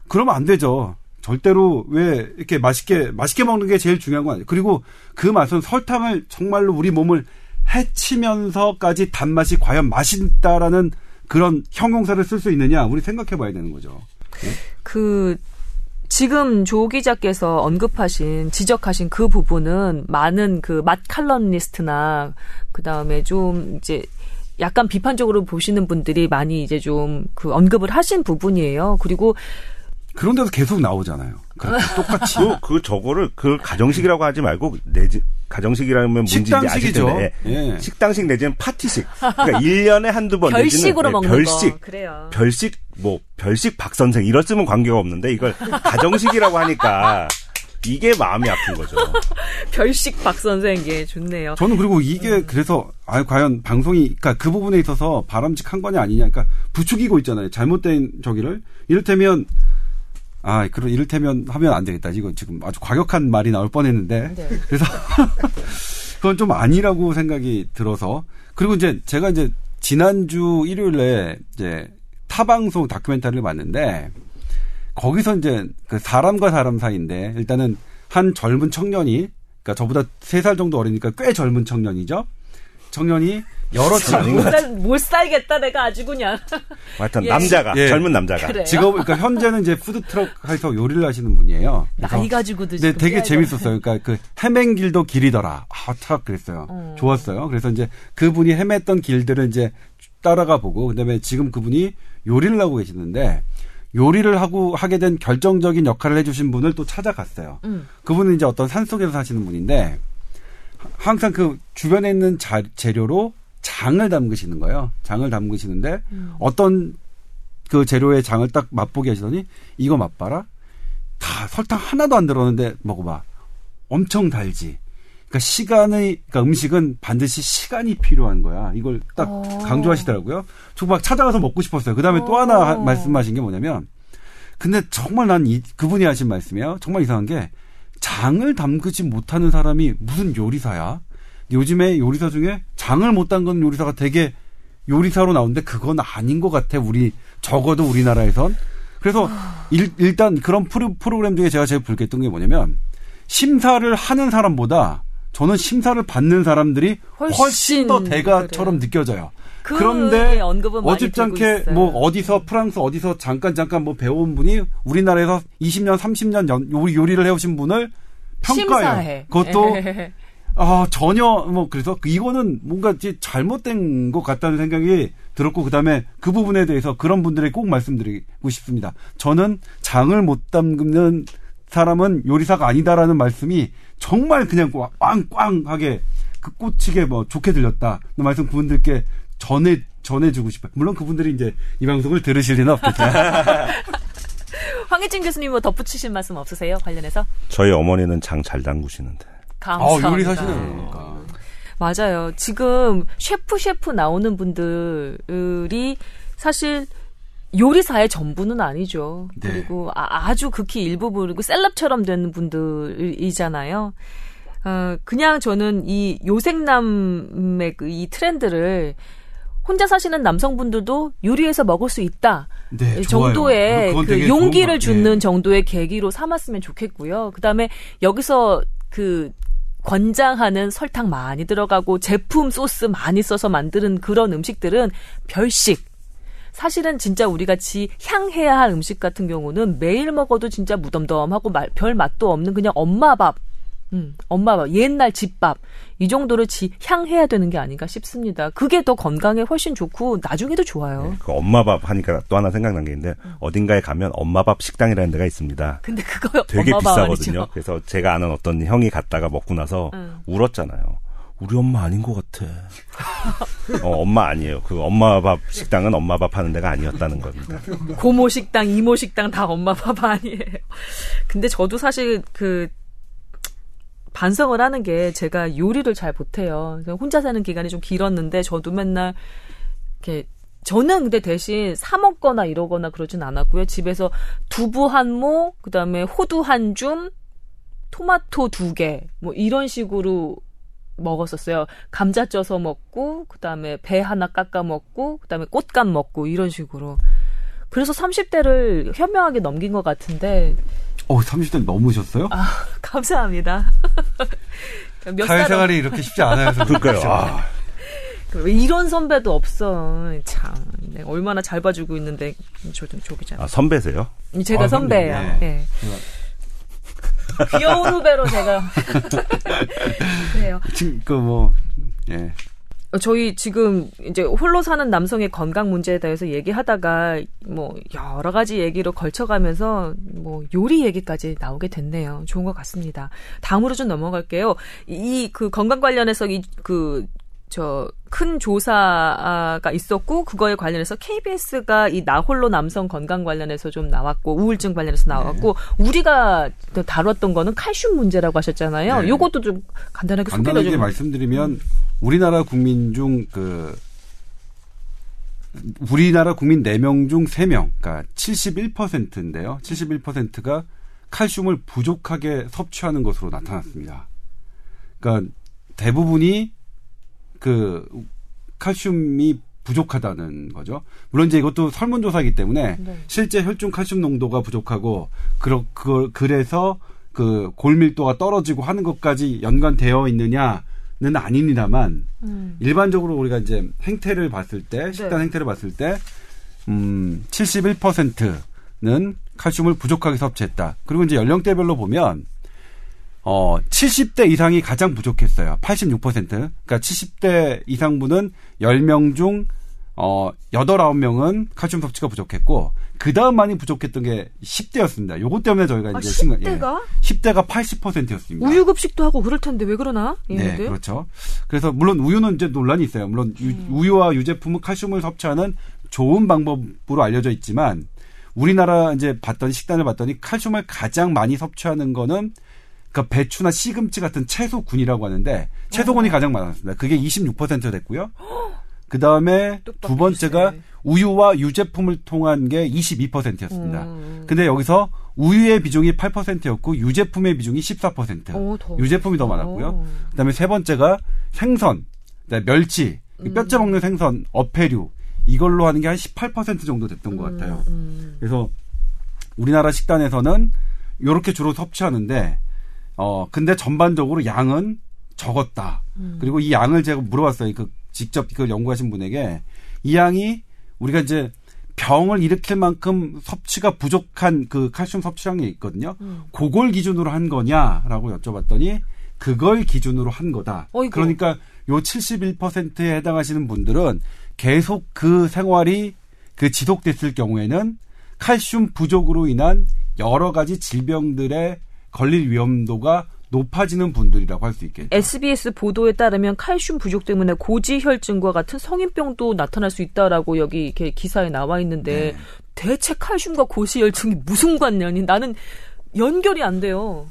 [SPEAKER 3] 그러면 안 되죠. 절대로 왜 이렇게 맛있게 맛있게 먹는 게 제일 중요한 거 아니에요. 그리고 그 맛은 설탕을 정말로 우리 몸을 해치면서까지 단맛이 과연 맛있다라는 그런 형용사를 쓸 수 있느냐 우리 생각해 봐야 되는 거죠.
[SPEAKER 1] 그 지금 조 기자께서 언급하신 지적하신 그 부분은 많은 그 맛 칼럼니스트나 그 다음에 좀 이제 약간 비판적으로 보시는 분들이 많이 이제 좀 그 언급을 하신 부분이에요. 그리고
[SPEAKER 3] 그런 데서 계속 나오잖아요. 그렇게 똑같이.
[SPEAKER 2] 그, 그 저거를 그 가정식이라고 하지 말고 내지 가정식이라면 뭔지 아실
[SPEAKER 3] 식당식이죠.
[SPEAKER 2] 텐데
[SPEAKER 3] 예.
[SPEAKER 2] 식당식 내지는 파티식. 그러니까 [LAUGHS] 1년에 한두 번
[SPEAKER 1] 별식으로
[SPEAKER 2] 내지는
[SPEAKER 1] 먹는
[SPEAKER 2] 네, 별식.
[SPEAKER 1] 거 그래요.
[SPEAKER 2] 별식 뭐 별식 박 선생 이랬으면 관계가 없는데 이걸 가정식이라고 하니까 이게 마음이 아픈 거죠. [LAUGHS]
[SPEAKER 1] 별식 박 선생님 좋네요.
[SPEAKER 3] 저는 그리고 이게
[SPEAKER 1] 음.
[SPEAKER 3] 그래서 아 과연 방송이 그러니까 그 부분에 있어서 바람직한 거냐 아니냐 그러니까 부추기고 있잖아요. 잘못된 저기를 이를테면 아 그런 이를테면 하면 안 되겠다. 이거 지금 아주 과격한 말이 나올 뻔했는데
[SPEAKER 1] 네.
[SPEAKER 3] 그래서 [LAUGHS] 그건 좀 아니라고 생각이 들어서 그리고 이제 제가 이제 지난주 일요일에 이제 타방송 다큐멘터리를 봤는데 거기서 이제 그 사람과 사람 사이인데 일단은 한 젊은 청년이 그러니까 저보다 세 살 정도 어리니까 꽤 젊은 청년이죠. 청년이 여러 친구
[SPEAKER 1] 못, 살, 못 살 겠다 내가 아주 그냥.
[SPEAKER 2] 하여튼
[SPEAKER 1] 예.
[SPEAKER 2] 남자가
[SPEAKER 3] 예.
[SPEAKER 2] 젊은 남자가
[SPEAKER 1] 그래.
[SPEAKER 3] 직업 그러니까 현재는 이제 푸드 트럭에서 요리를 하시는 분이에요.
[SPEAKER 1] 나이 가지고도
[SPEAKER 3] 네, 되게 재밌었어요. 그러니까 그 헤맨 길도 길이더라. 아, 탁 그랬어요.
[SPEAKER 1] 어.
[SPEAKER 3] 좋았어요. 그래서 이제 그분이 헤맸던 길들을 이제 따라가 보고 그다음에 지금 그분이 요리를 하고 계시는데 요리를 하고 하게 된 결정적인 역할을 해주신 분을 또 찾아갔어요.
[SPEAKER 1] 음.
[SPEAKER 3] 그분은 이제 어떤 산 속에서 사시는 분인데 항상 그 주변에 있는 자, 재료로 장을 담그시는 거예요. 장을 담그시는데
[SPEAKER 1] 음.
[SPEAKER 3] 어떤 그 재료의 장을 딱 맛보게 하시더니 이거 맛봐라. 다 설탕 하나도 안 들었는데 먹어봐. 엄청 달지. 그러니까 시간의 그러니까 음식은 반드시 시간이 필요한 거야. 이걸 딱
[SPEAKER 1] 어.
[SPEAKER 3] 강조하시더라고요. 저막 찾아가서 먹고 싶었어요. 그 다음에 또 하나 하-
[SPEAKER 1] 어.
[SPEAKER 3] 말씀하신 게 뭐냐면 근데 정말 난 이, 그분이 하신 말씀이에요. 정말 이상한 게 장을 담그지 못하는 사람이 무슨 요리사야? 요즘에 요리사 중에 장을 못 담그는 요리사가 되게 요리사로 나오는데 그건 아닌 것 같아. 우리 적어도 우리나라에선. 그래서 일, 단 그런 프로, 프로그램 중에 제가 제일 불쾌했던 게 뭐냐면 심사를 하는 사람보다 저는 심사를 받는 사람들이 훨씬, 훨씬 더 대가처럼 그래. 느껴져요. 그런데 어줍잖게 뭐 어디서 프랑스 어디서 잠깐 잠깐 뭐 배운 분이 우리나라에서 20년 30년 연, 요리를 해오신 분을 평가해요. 심사해. 그것도 [LAUGHS] 아 전혀 뭐 그래서 이거는 뭔가 잘못된 것 같다는 생각이 들었고 그다음에 그 부분에 대해서 그런 분들에게 꼭 말씀드리고 싶습니다. 저는 장을 못 담그는 사람은 요리사가 아니다라는 말씀이 정말 그냥 꽝꽝하게 그 꽂히게 뭐 좋게 들렸다. 그 말씀 그분들께 전해 전해주고 싶어요. 물론 그분들이 이제 이 방송을 들으실 리는 없겠죠. [LAUGHS]
[SPEAKER 1] 황희진 교수님 뭐 덧붙이신 말씀 없으세요 관련해서?
[SPEAKER 2] 저희 어머니는 장 잘 담그시는데.
[SPEAKER 1] 감사합니다.
[SPEAKER 3] 아, 요리사시네요.
[SPEAKER 1] 맞아요. 지금 셰프 셰프 나오는 분들이 사실 요리사의 전부는 아니죠. 네. 그리고 아, 주 극히 일부분이고 셀럽처럼 되는 분들이잖아요. 어, 그냥 저는 이 요생남의 그 이 트렌드를 혼자 사시는 남성분들도 요리해서 먹을 수 있다. 네, 정도의 그 용기를 주는 네. 정도의 계기로 삼았으면 좋겠고요. 그다음에 여기서 그 권장하는 설탕 많이 들어가고 제품 소스 많이 써서 만드는 그런 음식들은 별식. 사실은 진짜 우리 같이 향해야 할 음식 같은 경우는 매일 먹어도 진짜 무덤덤하고 별 맛도 없는 그냥 엄마 밥 음, 엄마 밥, 옛날 집밥 이 정도를 지 향해야 되는 게 아닌가 싶습니다. 그게 더 건강에 훨씬 좋고 나중에도 좋아요. 네,
[SPEAKER 2] 그 엄마 밥 하니까 또 하나 생각난 게 있는데 음. 어딘가에 가면 엄마 밥 식당이라는 데가 있습니다.
[SPEAKER 1] 근데 그거
[SPEAKER 2] 되게 비싸거든요. 그래서 제가 아는 어떤 형이 갔다가 먹고 나서 음. 울었잖아요. 우리 엄마 아닌 것 같아. [LAUGHS] 어, 엄마 아니에요. 그 엄마 밥 식당은 엄마 밥 하는 데가 아니었다는 겁니다.
[SPEAKER 1] 고모 식당, 이모 식당 다 엄마 밥 아니에요. 근데 저도 사실 그 반성을 하는 게 제가 요리를 잘 못해요. 혼자 사는 기간이 좀 길었는데 저도 맨날 이렇게 저는 근데 대신 사 먹거나 이러거나 그러진 않았고요. 집에서 두부 한 모, 그다음에 호두 한 줌, 토마토 두 개, 뭐 이런 식으로 먹었었어요. 감자 쪄서 먹고, 그다음에 배 하나 깎아 먹고, 그다음에 꽃감 먹고 이런 식으로. 그래서 30대를 현명하게 넘긴 것 같은데
[SPEAKER 3] 어, 30대 넘으셨어요?
[SPEAKER 1] 아, [LAUGHS] 감사합니다. [LAUGHS]
[SPEAKER 3] 사회생활이 이렇게 쉽지 않아요.
[SPEAKER 2] 그러니까요. 아.
[SPEAKER 1] 이런 선배도 없어. 참, 네, 얼마나 잘 봐주고 있는데 조든 조기잖아.
[SPEAKER 2] 아, 선배세요?
[SPEAKER 1] 제가 아, 선배예요. 네. 네. 귀여운 후배로 제가. [LAUGHS]
[SPEAKER 3] 그래요. 지금 그 뭐 예.
[SPEAKER 1] 저희 지금 이제 홀로 사는 남성의 건강 문제에 대해서 얘기하다가 뭐 여러 가지 얘기로 걸쳐가면서 뭐 요리 얘기까지 나오게 됐네요. 좋은 것 같습니다. 다음으로 좀 넘어갈게요. 이 그 건강 관련해서 이그 저큰 조사가 있었고 그거에 관련해서 KBS가 이 나홀로 남성 건강 관련해서 좀 나왔고 우울증 관련해서 나왔고 네. 우리가 다뤘던 거는 칼슘 문제라고 하셨잖아요. 네. 요것도 좀 간단하게 소개해
[SPEAKER 3] 좀 말씀드리면 우리나라 국민 중 그 우리나라 국민 4명 중 3명, 그러니까 71%인데요. 71%가 칼슘을 부족하게 섭취하는 것으로 나타났습니다. 그러니까 대부분이 그 칼슘이 부족하다는 거죠. 물론 이제 이것도 설문조사이기 때문에 네. 실제 혈중 칼슘 농도가 부족하고 그러, 그, 그래서 그 골밀도가 떨어지고 하는 것까지 연관되어 있느냐 는 아닙니다만 음. 일반적으로 우리가 이제 행태를 봤을 때 식단 네. 행태를 봤을 때 음, 71%는 칼슘을 부족하게 섭취했다. 그리고 이제 연령대별로 보면 어 70대 이상이 가장 부족했어요. 86%. 그러니까 70대 이상분은 10명 중 어, 8, 9명은 칼슘 섭취가 부족했고, 그 다음 많이 부족했던 게 10대였습니다. 요것 때문에 저희가
[SPEAKER 1] 아,
[SPEAKER 3] 이제
[SPEAKER 1] 10대가?
[SPEAKER 3] 예, 10대가 80%였습니다.
[SPEAKER 1] 우유 급식도 하고 그럴 텐데 왜 그러나?
[SPEAKER 3] 네, 그렇죠. 그래서 물론 우유는 이제 논란이 있어요. 물론 음. 우유와 유제품은 칼슘을 섭취하는 좋은 방법으로 알려져 있지만, 우리나라 이제 봤더니 식단을 봤더니 칼슘을 가장 많이 섭취하는 거는 그 배추나 시금치 같은 채소군이라고 하는데 채소군이 어. 가장 많았습니다. 그게 26% 됐고요. 그 다음에 두 번째가. 우유와 유제품을 통한 게 22%였습니다.
[SPEAKER 1] 음.
[SPEAKER 3] 근데 여기서 우유의 비중이 8%였고 유제품의 비중이 14%.
[SPEAKER 1] 오, 더.
[SPEAKER 3] 유제품이 더 많았고요.
[SPEAKER 1] 오.
[SPEAKER 3] 그다음에 세 번째가 생선, 멸치,
[SPEAKER 1] 음.
[SPEAKER 3] 뼈째 먹는 생선, 어패류 이걸로 하는 게 한 18% 정도 됐던 것 같아요.
[SPEAKER 1] 음.
[SPEAKER 3] 그래서 우리나라 식단에서는 요렇게 주로 섭취하는데 어 근데 전반적으로 양은 적었다.
[SPEAKER 1] 음.
[SPEAKER 3] 그리고 이 양을 제가 물어봤어요. 그 직접 그걸 연구하신 분에게 이 양이 우리가 이제 병을 일으킬 만큼 섭취가 부족한 그 칼슘 섭취량이 있거든요.
[SPEAKER 1] 음.
[SPEAKER 3] 그걸 기준으로 한 거냐라고 여쭤봤더니 그걸 기준으로 한 거다.
[SPEAKER 1] 어이구.
[SPEAKER 3] 그러니까 요 71%에 해당하시는 분들은 계속 그 생활이 그 지속됐을 경우에는 칼슘 부족으로 인한 여러 가지 질병들에 걸릴 위험도가 높아지는 분들이라고 할 수 있겠죠.
[SPEAKER 1] SBS 보도에 따르면 칼슘 부족 때문에 고지혈증과 같은 성인병도 나타날 수 있다라고 여기 이렇게 기사에 나와 있는데
[SPEAKER 3] 네.
[SPEAKER 1] 대체 칼슘과 고지혈증이 무슨 관련이 나는 연결이 안 돼요.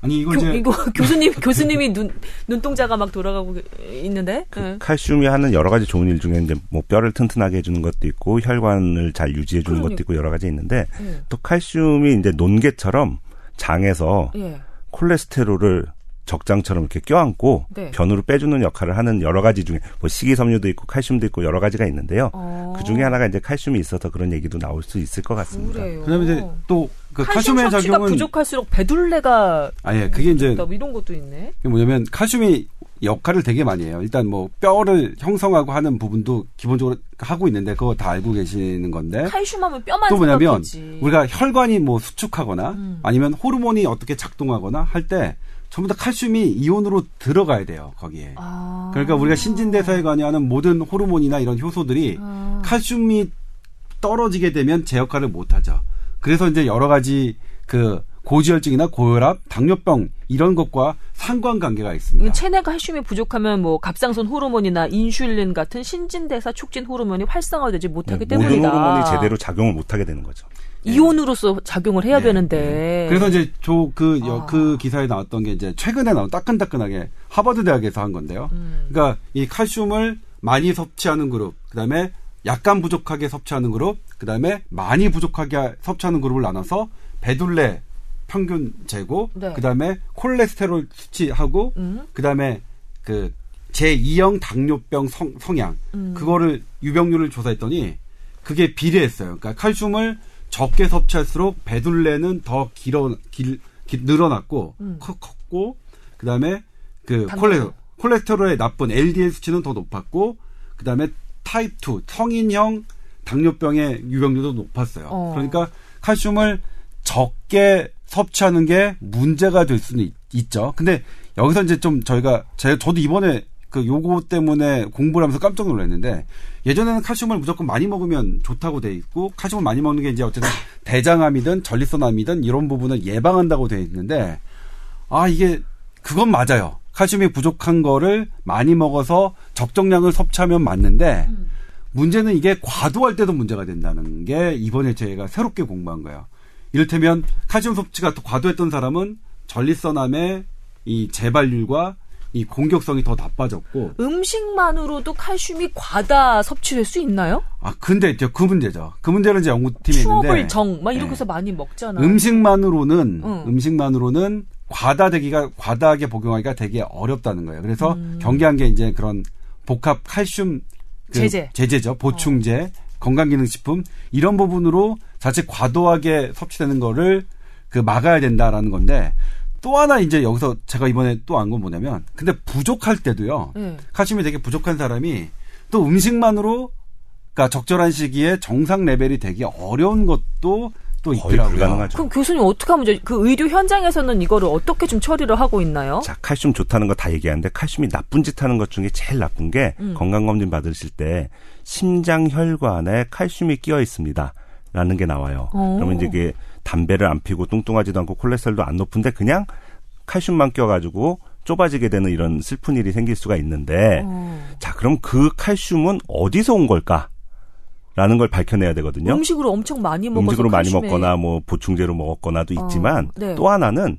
[SPEAKER 3] 아니 이거
[SPEAKER 1] 교,
[SPEAKER 3] 이제
[SPEAKER 1] 이거 [LAUGHS] 교수님 교수님이 눈 눈동자가 막 돌아가고 있는데. 네.
[SPEAKER 2] 칼슘이 하는 여러 가지 좋은 일 중에 이제 뭐 뼈를 튼튼하게 해주는 것도 있고 혈관을 잘 유지해 주는
[SPEAKER 1] 그러니까.
[SPEAKER 2] 것도 있고 여러 가지 있는데
[SPEAKER 1] 예.
[SPEAKER 2] 또 칼슘이 이제 논개처럼 장에서
[SPEAKER 1] 예.
[SPEAKER 2] 콜레스테롤을 적장처럼 이렇게 껴안고
[SPEAKER 1] 네.
[SPEAKER 2] 변으로 빼주는 역할을 하는 여러 가지 중에 뭐 식이섬유도 있고 칼슘도 있고 여러 가지가 있는데요.
[SPEAKER 1] 어.
[SPEAKER 2] 그 중에 하나가 이제 칼슘이 있어서 그런 얘기도 나올 수 있을 것 같습니다.
[SPEAKER 1] 그래요.
[SPEAKER 3] 그다음에 이제 또 그
[SPEAKER 1] 칼슘
[SPEAKER 3] 칼슘의
[SPEAKER 1] 섭취가
[SPEAKER 3] 작용은
[SPEAKER 1] 부족할수록 배둘레가
[SPEAKER 3] 아예 그게 이제
[SPEAKER 1] 뭐 이런 것도 있네.
[SPEAKER 3] 그게 뭐냐면 칼슘이 역할을 되게 많이 해요. 일단 뭐 뼈를 형성하고 하는 부분도 기본적으로 하고 있는데 그거 다 알고 계시는 건데
[SPEAKER 1] 칼슘하면 뼈만
[SPEAKER 3] 또 뭐냐면
[SPEAKER 1] 생각했지.
[SPEAKER 3] 우리가 혈관이 뭐 수축하거나
[SPEAKER 1] 음.
[SPEAKER 3] 아니면 호르몬이 어떻게 작동하거나 할 때 전부 다 칼슘이 이온으로 들어가야 돼요 거기에.
[SPEAKER 1] 아.
[SPEAKER 3] 그러니까 우리가 신진대사에 관여하는 모든 호르몬이나 이런 효소들이
[SPEAKER 1] 아.
[SPEAKER 3] 칼슘이 떨어지게 되면 제 역할을 못 하죠. 그래서 이제 여러 가지 그 고지혈증이나 고혈압, 당뇨병 이런 것과 상관관계가 있습니다.
[SPEAKER 1] 체내가 칼슘이 부족하면 뭐 갑상선 호르몬이나 인슐린 같은 신진대사 촉진 호르몬이 활성화되지 못하기
[SPEAKER 2] 네, 모든
[SPEAKER 1] 때문이다.
[SPEAKER 2] 호르몬이 제대로 작용을 못하게 되는 거죠.
[SPEAKER 1] 이온으로서 작용을 해야
[SPEAKER 3] 네,
[SPEAKER 1] 되는데.
[SPEAKER 3] 그래서 이제 저그
[SPEAKER 1] 아.
[SPEAKER 3] 그 기사에 나왔던 게 이제 최근에 나온 따끈따끈하게 하버드 대학에서 한 건데요.
[SPEAKER 1] 음.
[SPEAKER 3] 그러니까 이 칼슘을 많이 섭취하는 그룹, 그다음에 약간 부족하게 섭취하는 그룹, 그다음에 많이 부족하게 섭취하는 그룹을 나눠서 배둘레 평균 재고,
[SPEAKER 1] 네.
[SPEAKER 3] 그다음에 콜레스테롤 수치하고,
[SPEAKER 1] 음.
[SPEAKER 3] 그다음에 그 제2형 당뇨병 성, 성향
[SPEAKER 1] 음.
[SPEAKER 3] 그거를 유병률을 조사했더니 그게 비례했어요. 그러니까 칼슘을 적게 섭취할수록 배둘레는 더 길어 길, 길- 늘어났고
[SPEAKER 1] 음.
[SPEAKER 3] 커, 컸고 그다음에 그. 콜레 콜레스테롤의 나쁜 LDL 수치는 더 높았고 그다음에 타입 2 성인형 당뇨병의 유병률도 높았어요.
[SPEAKER 1] 어.
[SPEAKER 3] 그러니까 칼슘을 적게 섭취하는 게 문제가 될 수는 있, 있죠. 근데 여기서 이제 좀 저희가 제가 저도 이번에 그 요거 때문에 공부를 하면서 깜짝 놀랐는데 예전에는 칼슘을 무조건 많이 먹으면 좋다고 돼 있고 칼슘을 많이 먹는 게 이제 어쨌든 대장암이든 전립선암이든 이런 부분을 예방한다고 돼 있는데 아 이게 그건 맞아요. 칼슘이 부족한 거를 많이 먹어서 적정량을 섭취하면 맞는데 문제는 이게 과도할 때도 문제가 된다는 게 이번에 제가 새롭게 공부한 거예요. 이를테면 칼슘 섭취가 또 과도했던 사람은 전립선암의 이 재발률과 이 공격성이 더 나빠졌고
[SPEAKER 1] 음식만으로도 칼슘이 과다 섭취될 수 있나요?
[SPEAKER 3] 아 근데 이제 그 문제죠. 그 문제는 이제 연구팀이 있는데
[SPEAKER 1] 추업을 정, 막 이렇게
[SPEAKER 3] 네.
[SPEAKER 1] 해서 많이 먹잖아.
[SPEAKER 3] 음식만으로는
[SPEAKER 1] 응.
[SPEAKER 3] 음식만으로는 과다되기가 과다하게 복용하기가 되게 어렵다는 거예요. 그래서
[SPEAKER 1] 음.
[SPEAKER 3] 경계한 게 이제 그런 복합 칼슘 그
[SPEAKER 1] 제제.
[SPEAKER 3] 제제죠. 보충제, 건강기능식품 이런 부분으로 자칫 과도하게 섭취되는 거를 그 막아야 된다라는 건데 또 하나 이제 여기서 제가 이번에 또 안 건 뭐냐면 근데 부족할 때도요.
[SPEAKER 1] 네.
[SPEAKER 3] 칼슘이 되게 부족한 사람이 또 음식만으로 그러니까 적절한 시기에 정상 레벨이 되기 어려운 것도 또 있더라고요.
[SPEAKER 2] 불가능하죠.
[SPEAKER 1] 그럼 교수님 어떻게 하면 돼? 그 의료 현장에서는 이거를 어떻게 좀 처리를 하고 있나요?
[SPEAKER 2] 자, 칼슘 좋다는 거 다 얘기하는데 칼슘이 나쁜 짓 하는 것 중에 제일 나쁜 게
[SPEAKER 1] 음.
[SPEAKER 2] 건강검진 받으실 때 심장 혈관에 칼슘이 끼어 있습니다. 라는 게 나와요.
[SPEAKER 1] 오.
[SPEAKER 2] 그러면 이제 이게 담배를 안 피고 뚱뚱하지도 않고 콜레스테롤도 안 높은데 그냥 칼슘만 껴가지고 좁아지게 되는 이런 슬픈 일이 생길 수가 있는데
[SPEAKER 1] 어.
[SPEAKER 2] 자, 그럼 그 칼슘은 어디서 온 걸까? 라는 걸 밝혀내야 되거든요.
[SPEAKER 1] 음식으로 엄청 많이 먹어서
[SPEAKER 2] 음식으로 많이
[SPEAKER 1] 칼슘에-
[SPEAKER 2] 먹거나 뭐 보충제로 먹었거나도
[SPEAKER 1] 어,
[SPEAKER 2] 있지만
[SPEAKER 1] 네.
[SPEAKER 2] 또 하나는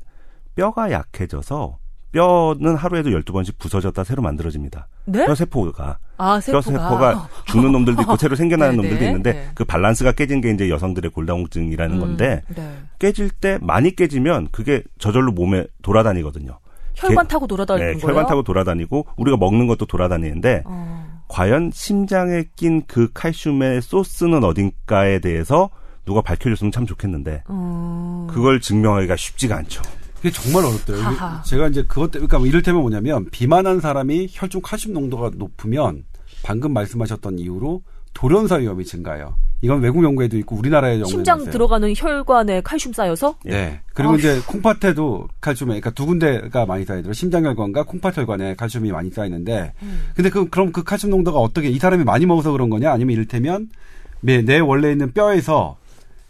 [SPEAKER 2] 뼈가 약해져서 뼈는 하루에도 12번씩 부서졌다 새로 만들어집니다.
[SPEAKER 1] 네?
[SPEAKER 2] 뼈 세포가.
[SPEAKER 1] 아, 세포가.
[SPEAKER 2] 뼈 세포가 죽는 놈들도 있고 새로 생겨나는
[SPEAKER 1] 네네. [LAUGHS]
[SPEAKER 2] 놈들도 있는데
[SPEAKER 1] 네.
[SPEAKER 2] 그 밸런스가 깨진 게 이제 여성들의 골다공증이라는
[SPEAKER 1] 음,
[SPEAKER 2] 건데
[SPEAKER 1] 네.
[SPEAKER 2] 깨질 때 많이 깨지면 그게 저절로 몸에 돌아다니거든요.
[SPEAKER 1] 혈관
[SPEAKER 2] 개-
[SPEAKER 1] 타고 돌아다니는
[SPEAKER 2] 네,
[SPEAKER 1] 거예요?
[SPEAKER 2] 혈관 타고 돌아다니고 우리가 먹는 것도 돌아다니는데
[SPEAKER 1] 어.
[SPEAKER 2] 과연 심장에 낀 그 칼슘의 소스는 어딘가에 대해서 누가 밝혀줬으면 참 좋겠는데
[SPEAKER 1] 어.
[SPEAKER 2] 그걸 증명하기가 쉽지가 않죠.
[SPEAKER 3] 그게 정말 어렵대요.
[SPEAKER 1] 하하.
[SPEAKER 3] 제가 이제 그것 때문에, 그러니까 뭐 이를테면 뭐냐면, 비만한 사람이 혈중 칼슘 농도가 높으면, 방금 말씀하셨던 이유로 돌연사 위험이 증가해요. 이건 외국 연구에도 있고, 우리나라의 연구에도
[SPEAKER 1] 심장
[SPEAKER 3] 있어요.
[SPEAKER 1] 들어가는 혈관에 칼슘 쌓여서?
[SPEAKER 3] 네. 그리고
[SPEAKER 1] 아.
[SPEAKER 3] 이제 콩팥에도 칼슘이, 그러니까 두 군데가 많이 쌓이더라고요. 심장혈관과 콩팥혈관에 칼슘이 많이 쌓이는데,
[SPEAKER 1] 음.
[SPEAKER 3] 근데 그, 그럼 그 칼슘 농도가 어떻게, 이 사람이 많이 먹어서 그런 거냐? 아니면 이를테면, 내, 내 원래 있는 뼈에서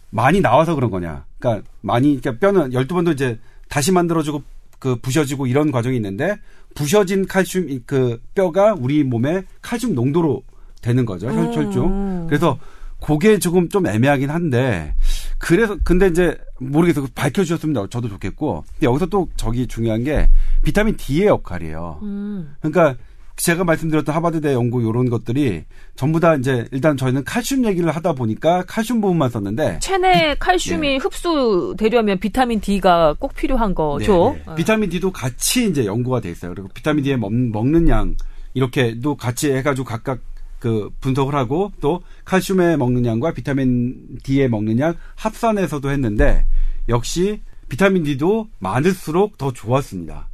[SPEAKER 3] 많이 나와서 그런 거냐? 그러니까 많이, 그러니까 뼈는 12번도 이제 다시 만들어 주고, 그 부셔지고 이런 과정이 있는데, 부셔진 칼슘, 이그 뼈가 우리 몸에 칼슘 농도로 되는 거죠. 혈,
[SPEAKER 1] 음.
[SPEAKER 3] 혈중. 그래서 그게 조금 좀 애매하긴 한데, 그래서 근데 이제 모르겠어요. 밝혀주셨으면 저도 좋겠고. 근데 여기서 또 저기 중요한 게 비타민 D의 역할이에요.
[SPEAKER 1] 음.
[SPEAKER 3] 그러니까 제가 말씀드렸던 하버드대 연구 이런 것들이 전부 다 이제 일단 저희는 칼슘 얘기를 하다 보니까 칼슘 부분만 썼는데
[SPEAKER 1] 체내 칼슘이 흡수되려면 비타민 D가 꼭 필요한 거죠.
[SPEAKER 3] 네, 네. 비타민 D도 같이 이제 연구가 돼 있어요. 그리고 비타민 D의 먹, 먹는 양 이렇게도 같이 해가지고 각각 그 분석을 하고 또 칼슘에 먹는 양과 비타민 D에 먹는 양 합산해서도 했는데 역시 비타민 D도 많을수록 더 좋았습니다.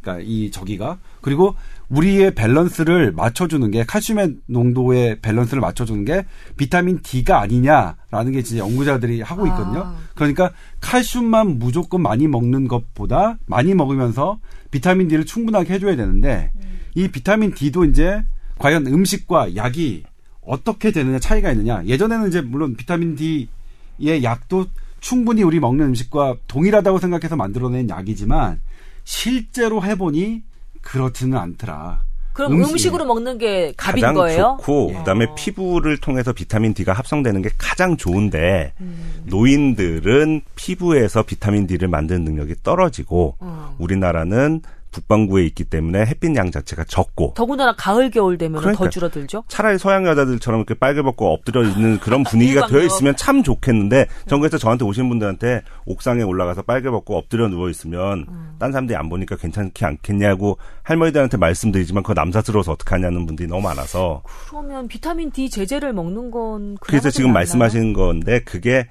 [SPEAKER 3] 그러니까 이 저기가 그리고 우리의 밸런스를 맞춰주는 게 칼슘의 농도의 밸런스를 맞춰주는 게 비타민 D가 아니냐라는 게 진짜 연구자들이 하고 있거든요.
[SPEAKER 1] 아.
[SPEAKER 3] 그러니까 칼슘만 무조건 많이 먹는 것보다 많이 먹으면서 비타민 D를 충분하게 해줘야 되는데 이 비타민 D도 이제 과연 음식과 약이 어떻게 되느냐 차이가 있느냐. 예전에는 이제 물론 비타민 D의 약도 충분히 우리 먹는 음식과 동일하다고 생각해서 만들어낸 약이지만 실제로 해보니 그렇지는 않더라.
[SPEAKER 1] 그럼
[SPEAKER 3] 음식.
[SPEAKER 1] 음식으로 먹는 게 갑인
[SPEAKER 2] 가장
[SPEAKER 1] 거예요?
[SPEAKER 2] 좋고
[SPEAKER 3] 예.
[SPEAKER 2] 그다음에
[SPEAKER 1] 어.
[SPEAKER 2] 피부를 통해서 비타민 D가 합성되는 게 가장 좋은데
[SPEAKER 1] 음.
[SPEAKER 2] 노인들은 피부에서 비타민 D를 만드는 능력이 떨어지고
[SPEAKER 1] 어.
[SPEAKER 2] 우리나라는 북반구에 있기 때문에 햇빛 양 자체가 적고
[SPEAKER 1] 더군다나 가을 겨울 되면 더
[SPEAKER 2] 그러니까요.
[SPEAKER 1] 줄어들죠.
[SPEAKER 2] 차라리 서양 여자들처럼 이렇게 빨개 벗고 엎드려 있는 그런 분위기가
[SPEAKER 1] 일광욕.
[SPEAKER 2] 되어 있으면 참 좋겠는데 전 그래서 저한테 오신 분들한테 옥상에 올라가서 빨개 벗고 엎드려 누워 있으면
[SPEAKER 1] 음.
[SPEAKER 2] 딴 사람들이 안 보니까 괜찮지 않겠냐고 할머니들한테 말씀드리지만 그거 남사스러워서 어떡하냐는 분들이 너무 많아서
[SPEAKER 1] 그러면 비타민 D 제제를 먹는 건
[SPEAKER 2] 그래서 지금
[SPEAKER 1] 좀
[SPEAKER 2] 말씀하신 건데 그게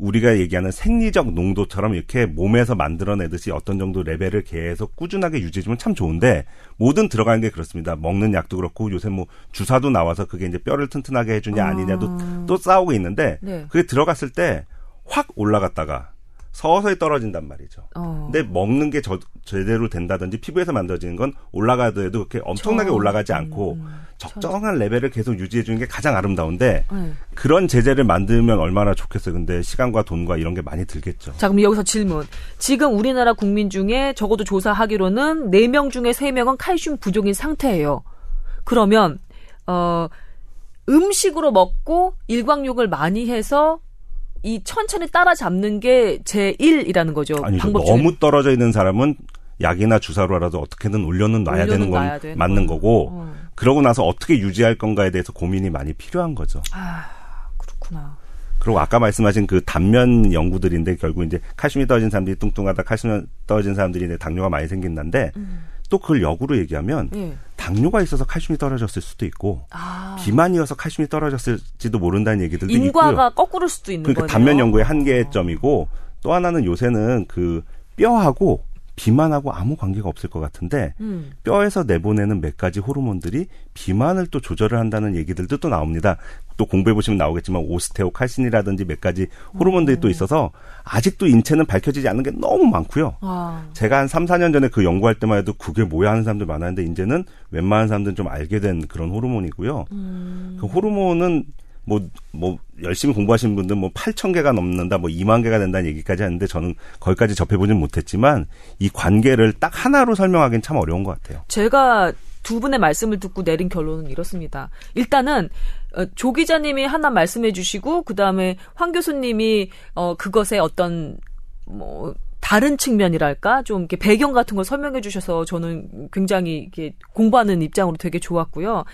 [SPEAKER 2] 우리가 얘기하는 생리적 농도처럼 이렇게 몸에서 만들어내듯이 어떤 정도 레벨을 계속 꾸준하게 유지해주면 참 좋은데 모든 들어가는 게 그렇습니다. 먹는 약도 그렇고 요새 뭐 주사도 나와서 그게 이제 뼈를 튼튼하게 해주냐 아 니냐도 또 싸우고 있는데
[SPEAKER 1] 네.
[SPEAKER 2] 그게 들어갔을 때 확 올라갔다가 서서히 떨어진단 말이죠.
[SPEAKER 1] 어.
[SPEAKER 2] 근데 먹는 게 저, 제대로 된다든지 피부에서 만들어지는 건 올라가더라도 그렇게 엄청나게
[SPEAKER 1] 저-
[SPEAKER 2] 올라가지 않고
[SPEAKER 1] 음,
[SPEAKER 2] 적정한 레벨을 계속 유지해 주는 게 가장 아름다운데
[SPEAKER 1] 네.
[SPEAKER 2] 그런 제재를 만들면 얼마나 좋겠어요. 근데 시간과 돈과 이런 게 많이 들겠죠.
[SPEAKER 1] 자, 그럼 여기서 질문. 지금 우리나라 국민 중에 적어도 조사하기로는 4명 중에 3명은 칼슘 부족인 상태예요. 그러면, 어, 음식으로 먹고 일광욕을 많이 해서 이 천천히 따라잡는 게 제1이라는 거죠.
[SPEAKER 2] 아니죠. 너무 떨어져 있는 사람은 약이나 주사로라도 어떻게든 올려는 놔야
[SPEAKER 1] 올려는
[SPEAKER 2] 되는 건
[SPEAKER 1] 놔야
[SPEAKER 2] 맞는
[SPEAKER 1] 거.
[SPEAKER 2] 거고
[SPEAKER 1] 어.
[SPEAKER 2] 그러고 나서 어떻게 유지할 건가에 대해서 고민이 많이 필요한 거죠.
[SPEAKER 1] 아, 그렇구나.
[SPEAKER 2] 그리고 아까 말씀하신 그 단면 연구들인데 결국 이제 칼슘이 떨어진 사람들이 뚱뚱하다, 칼슘이 떨어진 사람들이 이제 당뇨가 많이 생긴다는데 또 그걸 역으로 얘기하면
[SPEAKER 1] 예.
[SPEAKER 2] 당뇨가 있어서 칼슘이 떨어졌을 수도 있고
[SPEAKER 1] 아.
[SPEAKER 2] 비만이어서 칼슘이 떨어졌을지도 모른다는 얘기들도 있고요.
[SPEAKER 1] 인과가 거꾸로 수도 있는
[SPEAKER 2] 그러니까
[SPEAKER 1] 거네요.
[SPEAKER 2] 단면 연구의 한계점이고 또 하나는 요새는 그 뼈하고 비만하고 아무 관계가 없을 것 같은데
[SPEAKER 1] 음.
[SPEAKER 2] 뼈에서 내보내는 몇 가지 호르몬들이 비만을 또 조절을 한다는 얘기들도 또 나옵니다. 또 공부해 보시면 나오겠지만 오스테오칼신이라든지 몇 가지 호르몬들이 또 있어서 아직도 인체는 밝혀지지 않는 게 너무 많고요.
[SPEAKER 1] 아.
[SPEAKER 2] 제가 한 3, 4년 전에 그 연구할 때만 해도 그게 뭐야 하는 사람들 많았는데 이제는 웬만한 사람들은 좀 알게 된 그런 호르몬이고요. 그 호르몬은 뭐, 뭐, 열심히 공부하시는 분들 뭐 8천 개가 넘는다, 뭐 2만 개가 된다는 얘기까지 하는데 저는 거기까지 접해보진 못했지만 이 관계를 딱 하나로 설명하기는 참 어려운 것 같아요.
[SPEAKER 1] 제가 두 분의 말씀을 듣고 내린 결론은 이렇습니다. 일단은 어, 조 기자님이 하나 말씀해 주시고 그 다음에 황 교수님이 어 그것에 어떤 뭐 다른 측면이랄까 좀 이렇게 배경 같은 걸 설명해 주셔서 저는 굉장히 이렇게 공부하는 입장으로 되게 좋았고요.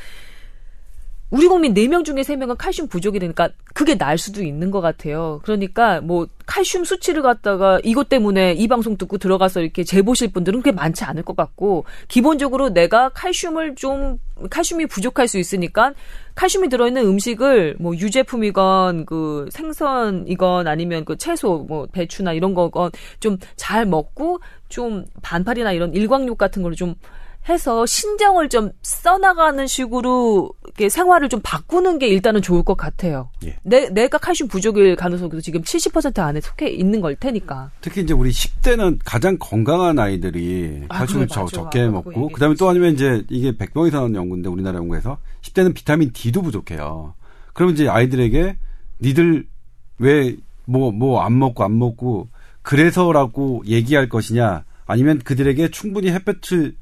[SPEAKER 1] 우리 국민 4명 중에 3명은 칼슘 부족이니까 그게 날 수도 있는 것 같아요. 그러니까 뭐 칼슘 수치를 갖다가 이것 때문에 이 방송 듣고 들어가서 이렇게 재보실 분들은 그게 많지 않을 것 같고 기본적으로 내가 칼슘을 좀 칼슘이 부족할 수 있으니까 칼슘이 들어있는 음식을 뭐 유제품이건 그 생선이건 아니면 그 채소 뭐 배추나 이런 거건 좀 잘 먹고 좀 반팔이나 이런 일광욕 같은 걸로 좀 해서 신장을 좀 써나가는 식으로 이렇게 생활을 좀 바꾸는 게 일단은 좋을 것 같아요.
[SPEAKER 2] 예.
[SPEAKER 1] 내, 내가 칼슘 부족일 가능성도 지금 70% 안에 속해 있는 걸 테니까.
[SPEAKER 3] 특히 이제 우리 10대는 가장 건강한 아이들이
[SPEAKER 1] 아,
[SPEAKER 3] 칼슘을 적-
[SPEAKER 1] 맞아.
[SPEAKER 3] 적게 먹고
[SPEAKER 1] 얘기해
[SPEAKER 3] 그다음에 또. 아니면 이제 이게 백병이사 나온 연구인데 우리나라 연구에서 10대는 비타민 D도 부족해요. 그러면 이제 아이들에게 니들 왜 뭐 뭐 안 먹고 안 먹고 그래서라고 얘기할 것이냐 아니면 그들에게 충분히 햇볕을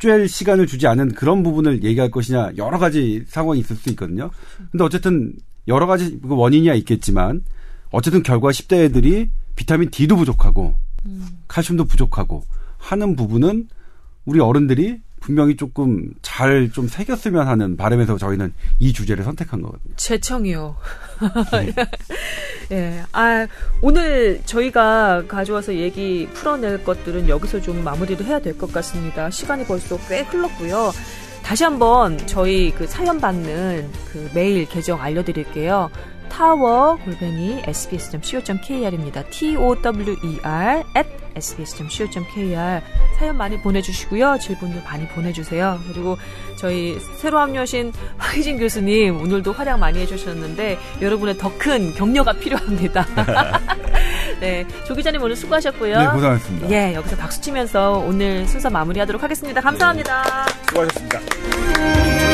[SPEAKER 3] 쬐 시간을 주지 않은 그런 부분을 얘기할 것이냐 여러 가지 상황이 있을 수 있거든요. 근데 어쨌든 여러 가지 그 원인이야 있겠지만 어쨌든 결과 10대 애들이 비타민 D도 부족하고 칼슘도 부족하고 하는 부분은 우리 어른들이 분명히 조금 잘 좀 새겼으면 하는 바람에서 저희는 이 주제를 선택한 거거든요.
[SPEAKER 1] 재청이요. 예. 아, 오늘 저희가 가져와서 얘기 풀어낼 것들은 여기서 좀 마무리를 해야 될 것 같습니다. 시간이 벌써 꽤 흘렀고요. 다시 한번 저희 그 사연 받는 그 메일 계정 알려드릴게요. 타워 골뱅이 sbs.co.kr입니다. t-o-w-e-r at sbs.co.kr 사연 많이 보내주시고요. 질문도 많이 보내주세요. 그리고 저희 새로 합류하신 황희진 교수님 오늘도 활약 많이 해주셨는데 여러분의 더 큰 격려가 필요합니다. [LAUGHS] 네, 조 기자님 오늘 수고하셨고요.
[SPEAKER 3] 네, 고생하셨습니다.
[SPEAKER 1] 예, 여기서 박수 치면서 오늘 순서 마무리하도록 하겠습니다. 감사합니다.
[SPEAKER 2] 수고하셨습니다.